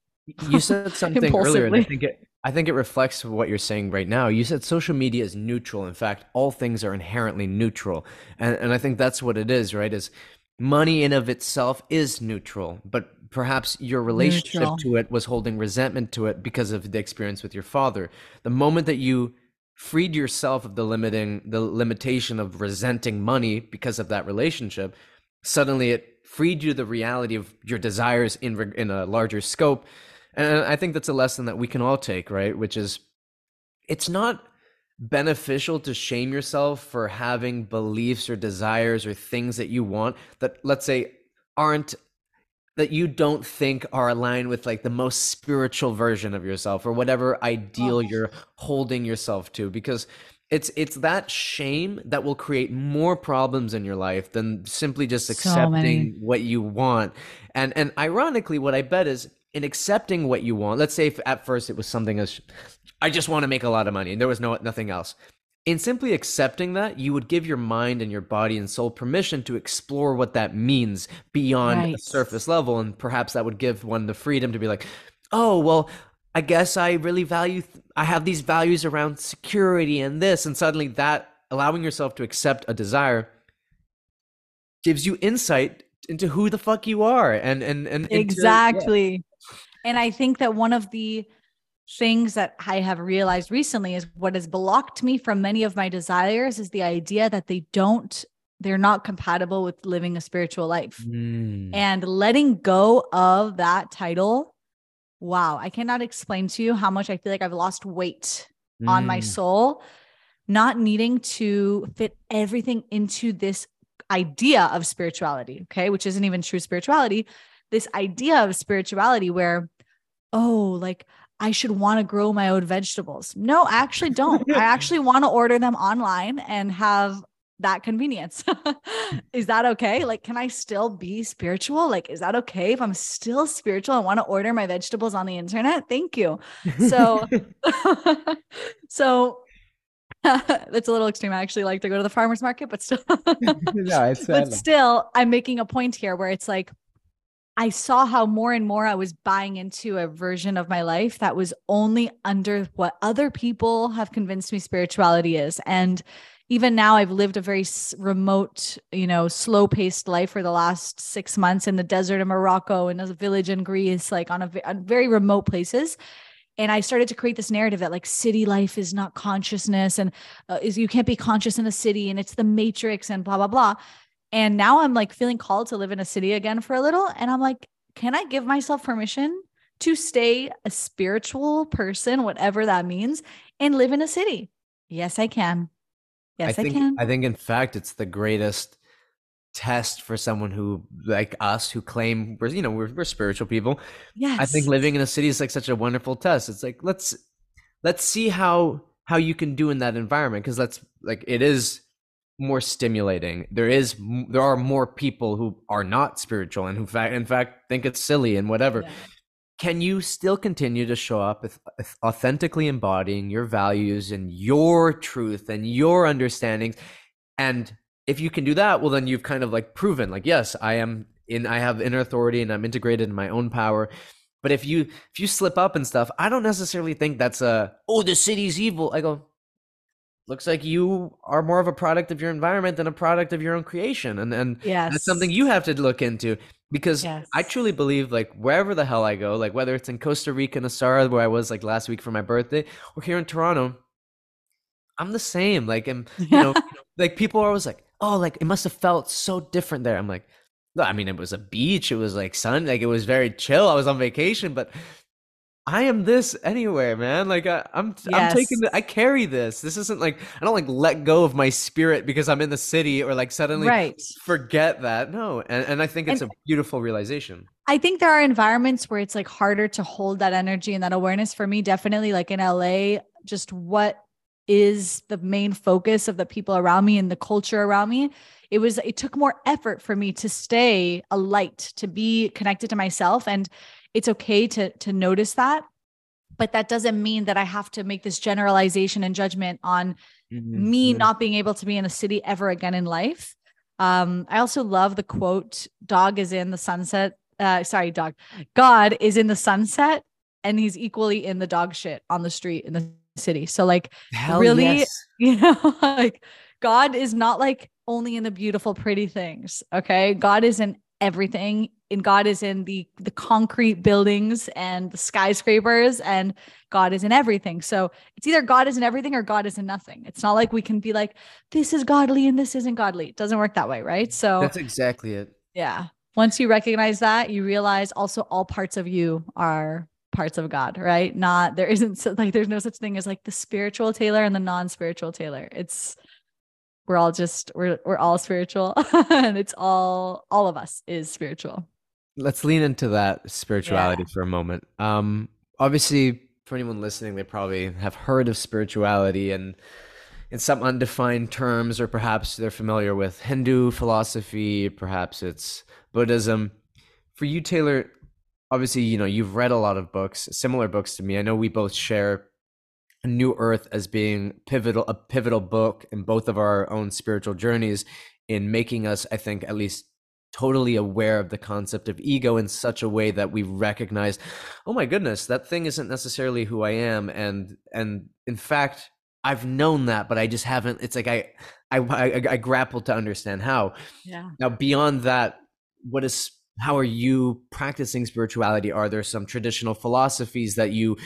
you said something earlier and I think it I think it reflects what you're saying right now. You said social media is neutral. In fact, all things are inherently neutral. And and I think that's what it is, right? Is money in of itself is neutral, but perhaps your relationship neutral. to it was holding resentment to it because of the experience with your father. The moment that you freed yourself of the limiting the limitation of resenting money because of that relationship, suddenly it freed you to the reality of your desires in in a larger scope. And I think that's a lesson that we can all take, right? Which is it's not beneficial to shame yourself for having beliefs or desires or things that you want that let's say aren't that you don't think are aligned with like the most spiritual version of yourself or whatever ideal oh. you're holding yourself to because it's it's that shame that will create more problems in your life than simply just accepting so what you want. And and ironically what i bet is in accepting what you want let's say if at first it was something as i just want to make a lot of money and there was no nothing else. In simply accepting that you would give your mind and your body and soul permission to explore what that means beyond right. a surface level and perhaps that would give one the freedom to be like oh well I guess I really value, I have these values around security and this, and suddenly that allowing yourself to accept a desire gives you insight into who the fuck you are and and and
exactly yeah. and i think that one of the things that i have realized recently is what has blocked me from many of my desires is the idea that they don't they're not compatible with living a spiritual life mm. and letting go of that title wow, I cannot explain to you how much I feel like I've lost weight mm. on my mm. soul, not needing to fit everything into this idea of spirituality, okay, which isn't even true spirituality. This idea of spirituality where, oh, like I should want to grow my own vegetables. No, I actually don't. I actually want to order them online and have that convenience. is that okay? Like, can I still be spiritual? Like, is that okay if I'm still spiritual and want to order my vegetables on the internet? Thank you. So, so that's a little extreme. I actually like to go to the farmer's market, but still, no, but still, I'm making a point here where it's like, I saw how more and more I was buying into a version of my life that was only under what other people have convinced me spirituality is. And even now, I've lived a very remote, you know, slow paced life for the last six months in the desert of Morocco, and a village in Greece, like on a, on very remote places and i started to create this narrative that like city life is not consciousness and uh, is you can't be conscious in a city and it's the matrix and blah blah blah and now I'm like feeling called to live in a city again for a little. And I'm like, can I give myself permission to stay a spiritual person, whatever that means, and live in a city? Yes, I can. Yes,
I, think,
I can.
I think, in fact, it's the greatest test for someone who like us who claim we're you know we're, we're spiritual people
yes
i think living in a city is like such a wonderful test it's like let's let's see how how you can do in that environment because that's like it is more stimulating. There is there are more people who are not spiritual and who fact in fact think it's silly and whatever. Yeah. Can you still continue to show up with authentically embodying your values and your truth and your understandings? And if you can do that, well then you've kind of like proven like yes, I am in I have inner authority and I'm integrated in my own power. But if you if you slip up and stuff, I don't necessarily think that's a oh the city's evil. I go looks like you are more of a product of your environment than a product of your own creation and and
yes.
that's something you have to look into because yes. i truly believe like wherever the hell i go like whether it's in costa rica Nosara, where i was like last week for my birthday or here in toronto i'm the same like and you know like people are always like oh like it must have felt so different there i'm like I mean, it was a beach. It was like sun, like it was very chill. I was on vacation, but I am this anywhere, man. Like I, am I'm, yes. I'm taking. The, I carry this. This isn't like I don't like let go of my spirit because I'm in the city or like suddenly
right.
forget that. No, and and I think it's and, a beautiful realization.
I think there are environments where it's like harder to hold that energy and that awareness. For me, definitely, like in LA, just what is the main focus of the people around me and the culture around me it was it took more effort for me to stay a light to be connected to myself and it's okay to to notice that but that doesn't mean that i have to make this generalization and judgment on mm-hmm. me mm-hmm. not being able to be in a city ever again in life um, i also love the quote dog is in the sunset uh, sorry dog god is in the sunset and he's equally in the dog shit on the street in the city so like
Hell
really
yes.
you know like god is not like only in the beautiful pretty things okay god is in everything and God is in the the concrete buildings and the skyscrapers and God is in everything. So it's either God is in everything or God is in nothing. It's not like we can be like this is godly and this isn't godly. It doesn't work that way, right? So
That's exactly it.
Yeah. Once you recognize that, you realize also all parts of you are parts of God, right? Not there isn't like there's no such thing as like the spiritual Taylor and the non-spiritual Taylor. It's we're all just we're we're all spiritual and it's all all of us is spiritual
let's lean into that spirituality yeah. for a moment. Um, obviously, for anyone listening, they probably have heard of spirituality and in some undefined terms, or perhaps they're familiar with Hindu philosophy, perhaps it's Buddhism. For you, Taylor, obviously, you know, you've read a lot of books, similar books to me. I know we both share New Earth as being pivotal, a pivotal book in both of our own spiritual journeys in making us, I think, at least totally aware of the concept of ego in such a way that we recognize oh my goodness that thing isn't necessarily who i am and and in fact i've known that but i just haven't it's like i i i, I grapple to understand how.
Yeah.
Now beyond that what is how are you practicing spirituality? Are there some traditional philosophies that you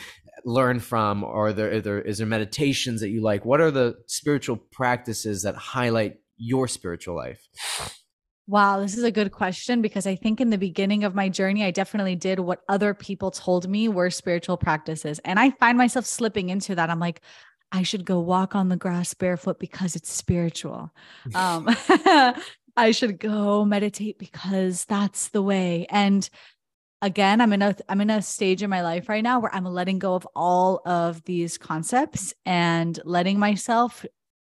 learn from? Or there, there is there meditations that you like? What are the spiritual practices that highlight your spiritual life
Wow, this is a good question because I think in the beginning of my journey, I definitely did what other people told me were spiritual practices. And I find myself slipping into that. I'm like, I should go walk on the grass barefoot because it's spiritual. Um, I should go meditate because that's the way. And again, I'm in a I'm in a stage in my life right now where I'm letting go of all of these concepts and letting myself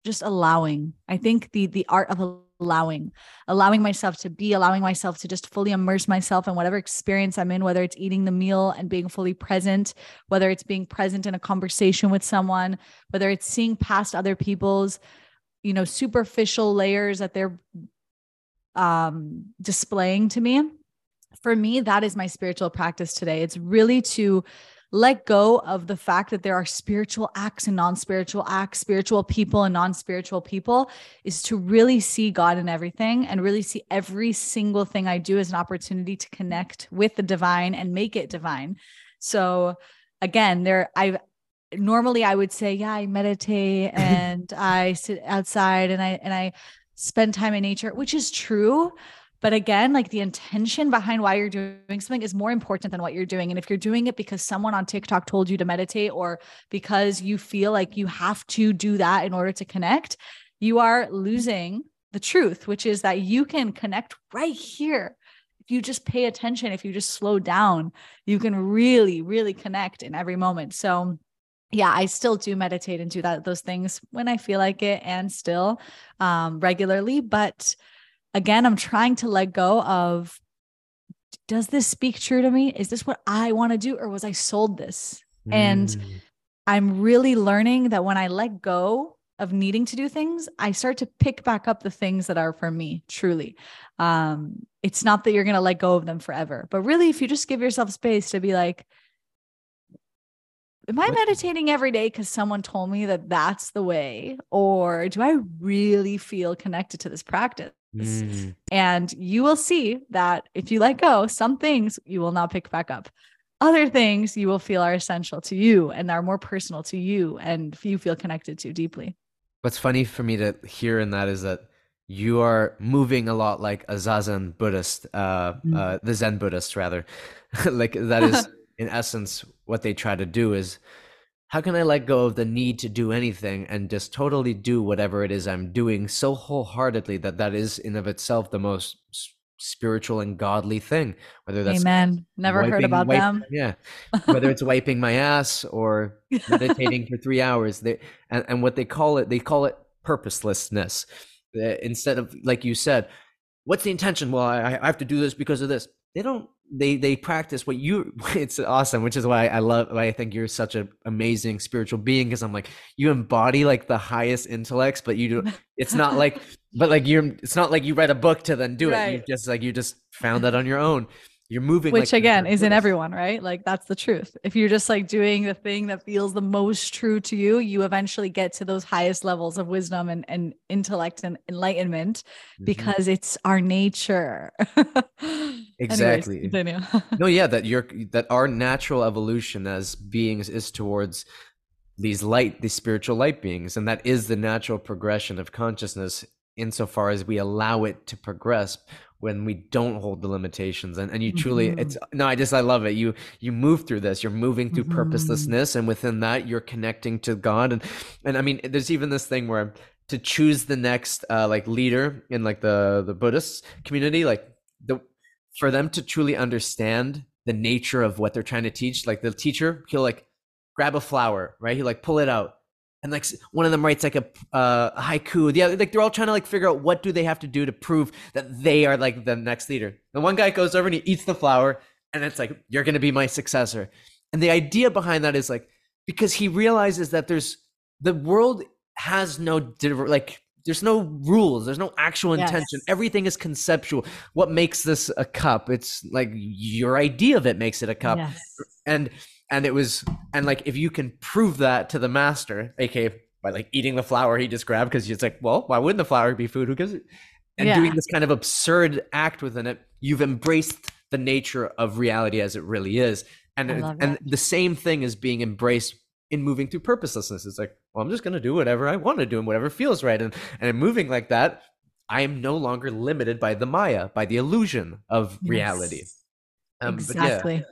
just allowing. I think the the art of allowing, allowing myself to be, allowing myself to just fully immerse myself in whatever experience I'm in, whether it's eating the meal and being fully present, whether it's being present in a conversation with someone, whether it's seeing past other people's, you know, superficial layers that they're um, displaying to me for me, that is my spiritual practice today. It's really to let go of the fact that there are spiritual acts and non spiritual acts, spiritual people and non spiritual people, is to really see God in everything and really see every single thing I do as an opportunity to connect with the divine and make it divine. So, again, there, I've normally I would say, yeah, I meditate and I sit outside and I, and I, spend time in nature, which is true. But again, like the intention behind why you're doing something is more important than what you're doing. And if you're doing it because someone on TikTok told you to meditate or because you feel like you have to do that in order to connect, you are losing the truth, which is that you can connect right here. If you just pay attention, if you just slow down, you can really, really connect in every moment. So, yeah, I still do meditate and do that those things when I feel like it and still um regularly, but again, I'm trying to let go of does this speak true to me? Is this what I want to do? Or was I sold this? Mm. And I'm really learning that when I let go of needing to do things, I start to pick back up the things that are for me, truly. Um, it's not that you're going to let go of them forever, but really, if you just give yourself space to be like, am I meditating every day because someone told me that that's the way? Or do I really feel connected to this practice? Mm. And you will see that if you let go, some things you will not pick back up. Other things you will feel are essential to you and are more personal to you and you feel connected to deeply.
What's funny for me to hear in that is that you are moving a lot like a Zazen Buddhist, uh, mm. uh, the Zen Buddhist, rather. like that is, in essence, what they try to do is how can I let go of the need to do anything and just totally do whatever it is I'm doing so wholeheartedly that that is in of itself the most spiritual and godly thing? Whether that's
amen. Never wiping, heard about wipe, them.
yeah. Whether it's wiping my ass or meditating for three hours they and, and what they call it they call it purposelessness. Instead of like you said what's the intention? Well I, I have to do this because of this they don't they they practice what you it's awesome which is why i love why i think you're such an amazing spiritual being because i'm like you embody like the highest intellects but you do it's not like but like you're it's not like you read a book to then do right. it you just like you just found that on your own you're moving
which like, again is in everyone right? Like that's the truth. If you're just like doing the thing that feels the most true to you you eventually get to those highest levels of wisdom and, and intellect and enlightenment mm-hmm. because it's our nature.
Exactly. Anyways, no yeah that you're that our natural evolution as beings is towards these light these spiritual light beings and that is the natural progression of consciousness insofar as we allow it to progress when we don't hold the limitations and, and you truly mm-hmm. it's no i just i love it you you move through this you're moving through mm-hmm. purposelessness and within that you're connecting to god and and i mean there's even this thing where to choose the next uh like leader in like the the buddhist community like the for them to truly understand the nature of what they're trying to teach like the teacher he'll like grab a flower right he like pull it out and like one of them writes like a, uh, a haiku. Yeah, like they're all trying to like figure out what do they have to do to prove that they are like the next leader. The one guy goes over and he eats the flower, and it's like you're gonna be my successor. And the idea behind that is like because he realizes that there's the world has no like there's no rules there's no actual intention yes. everything is conceptual what makes this a cup it's like your idea of it makes it a cup yes. and and it was and like if you can prove that to the master aka by like eating the flower he just grabbed because it's like well why wouldn't the flower be food? Who gives it and yeah. doing this kind of absurd act within it you've embraced the nature of reality as it really is. And and the same thing is being embraced in moving through purposelessness. It's like well i'm just going to do whatever i want to do and whatever feels right. And and moving like that i am no longer limited by the maya by the illusion of reality. Yes.
um, exactly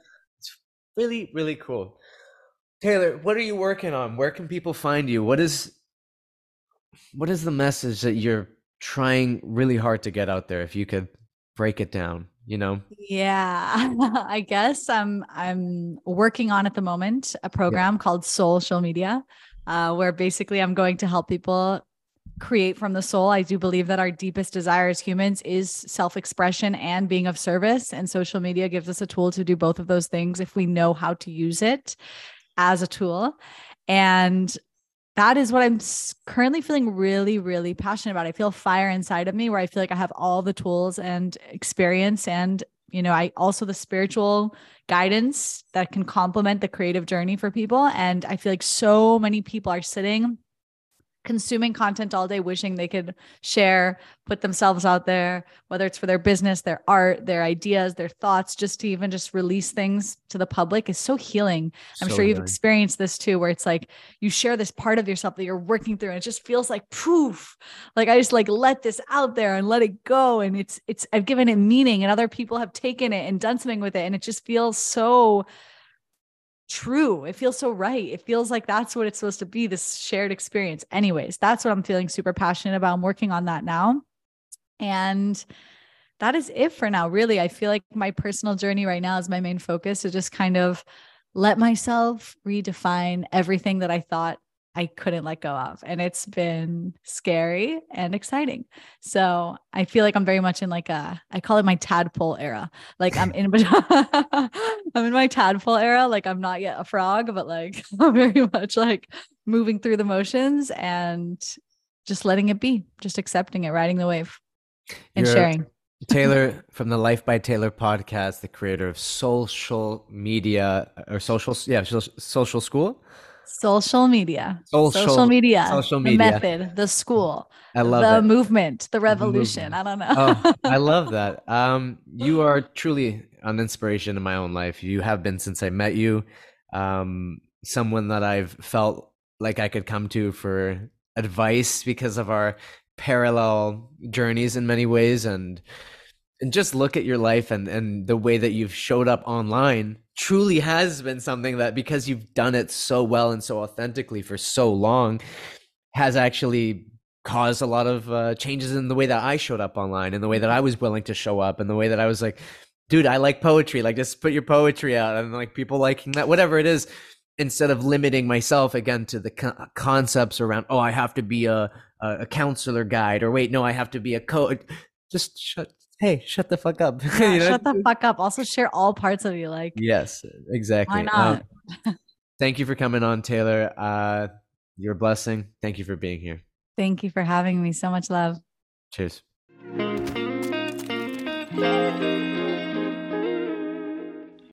really really cool. Taylor what are you working on? Where can people find you? What is what is the message that you're trying really hard to get out there if you could break it down you know?
Yeah i guess i'm i'm working on at the moment a program yeah. called Soulcial Media uh, where basically i'm going to help people create from the soul. I do believe that our deepest desire as humans is self expression and being of service. And social media gives us a tool to do both of those things if we know how to use it as a tool. And that is what I'm currently feeling really, really passionate about. I feel fire inside of me where I feel like I have all the tools and experience and you know, I also the spiritual guidance that can complement the creative journey for people. And I feel like so many people are sitting consuming content all day, wishing they could share, put themselves out there, whether it's for their business, their art, their ideas, their thoughts, just to even just release things to the public is so healing. I'm so sure you've experienced this too, where it's like you share this part of yourself that you're working through and it just feels like poof. Like I just like let this out there and let it go. And it's it's I've given it meaning and other people have taken it and done something with it. And it just feels so true. It feels so right. It feels like that's what it's supposed to be this shared experience. Anyways, that's what I'm feeling super passionate about. I'm working on that now. And that is it for now. Really, I feel like my personal journey right now is my main focus to just kind of let myself redefine everything that I thought I couldn't let go of. And it's been scary and exciting. So I feel like I'm very much in like a, I call it my tadpole era. Like I'm in, I'm in my tadpole era. Like I'm not yet a frog, but like I'm very much like moving through the motions and just letting it be, just accepting it, riding the wave and You're- sharing.
Taylor from the Life by Taylor podcast, the creator of Soulcial Media uh, or social, yeah, social school.
Soulcial Media. Social, Soulcial Media. Soulcial Media. The method, the school. I love the it. movement, the revolution. I don't know.
oh, I love that. Um, you are truly an inspiration in my own life. You have been since I met you. Um, someone that I've felt like I could come to for advice because of our parallel journeys in many ways and and just look at your life and and the way that you've showed up online truly has been something that because you've done it so well and so authentically for so long has actually caused a lot of uh, changes in the way that I showed up online and the way that I was willing to show up and the way that I was like, dude, I like poetry. Like, just put your poetry out and like people liking that, whatever it is, instead of limiting myself again to the co- concepts around, oh, I have to be a, a, counselor guide or wait, no, I have to be a coach. Just shut, hey, shut the fuck up.
Yeah, you know? Shut the fuck up. Also share all parts of you. Like
yes, exactly. Why not? Um, thank you for coming on, Taylor. Uh, you're a blessing. Thank you for being here.
Thank you for having me. So much love.
Cheers.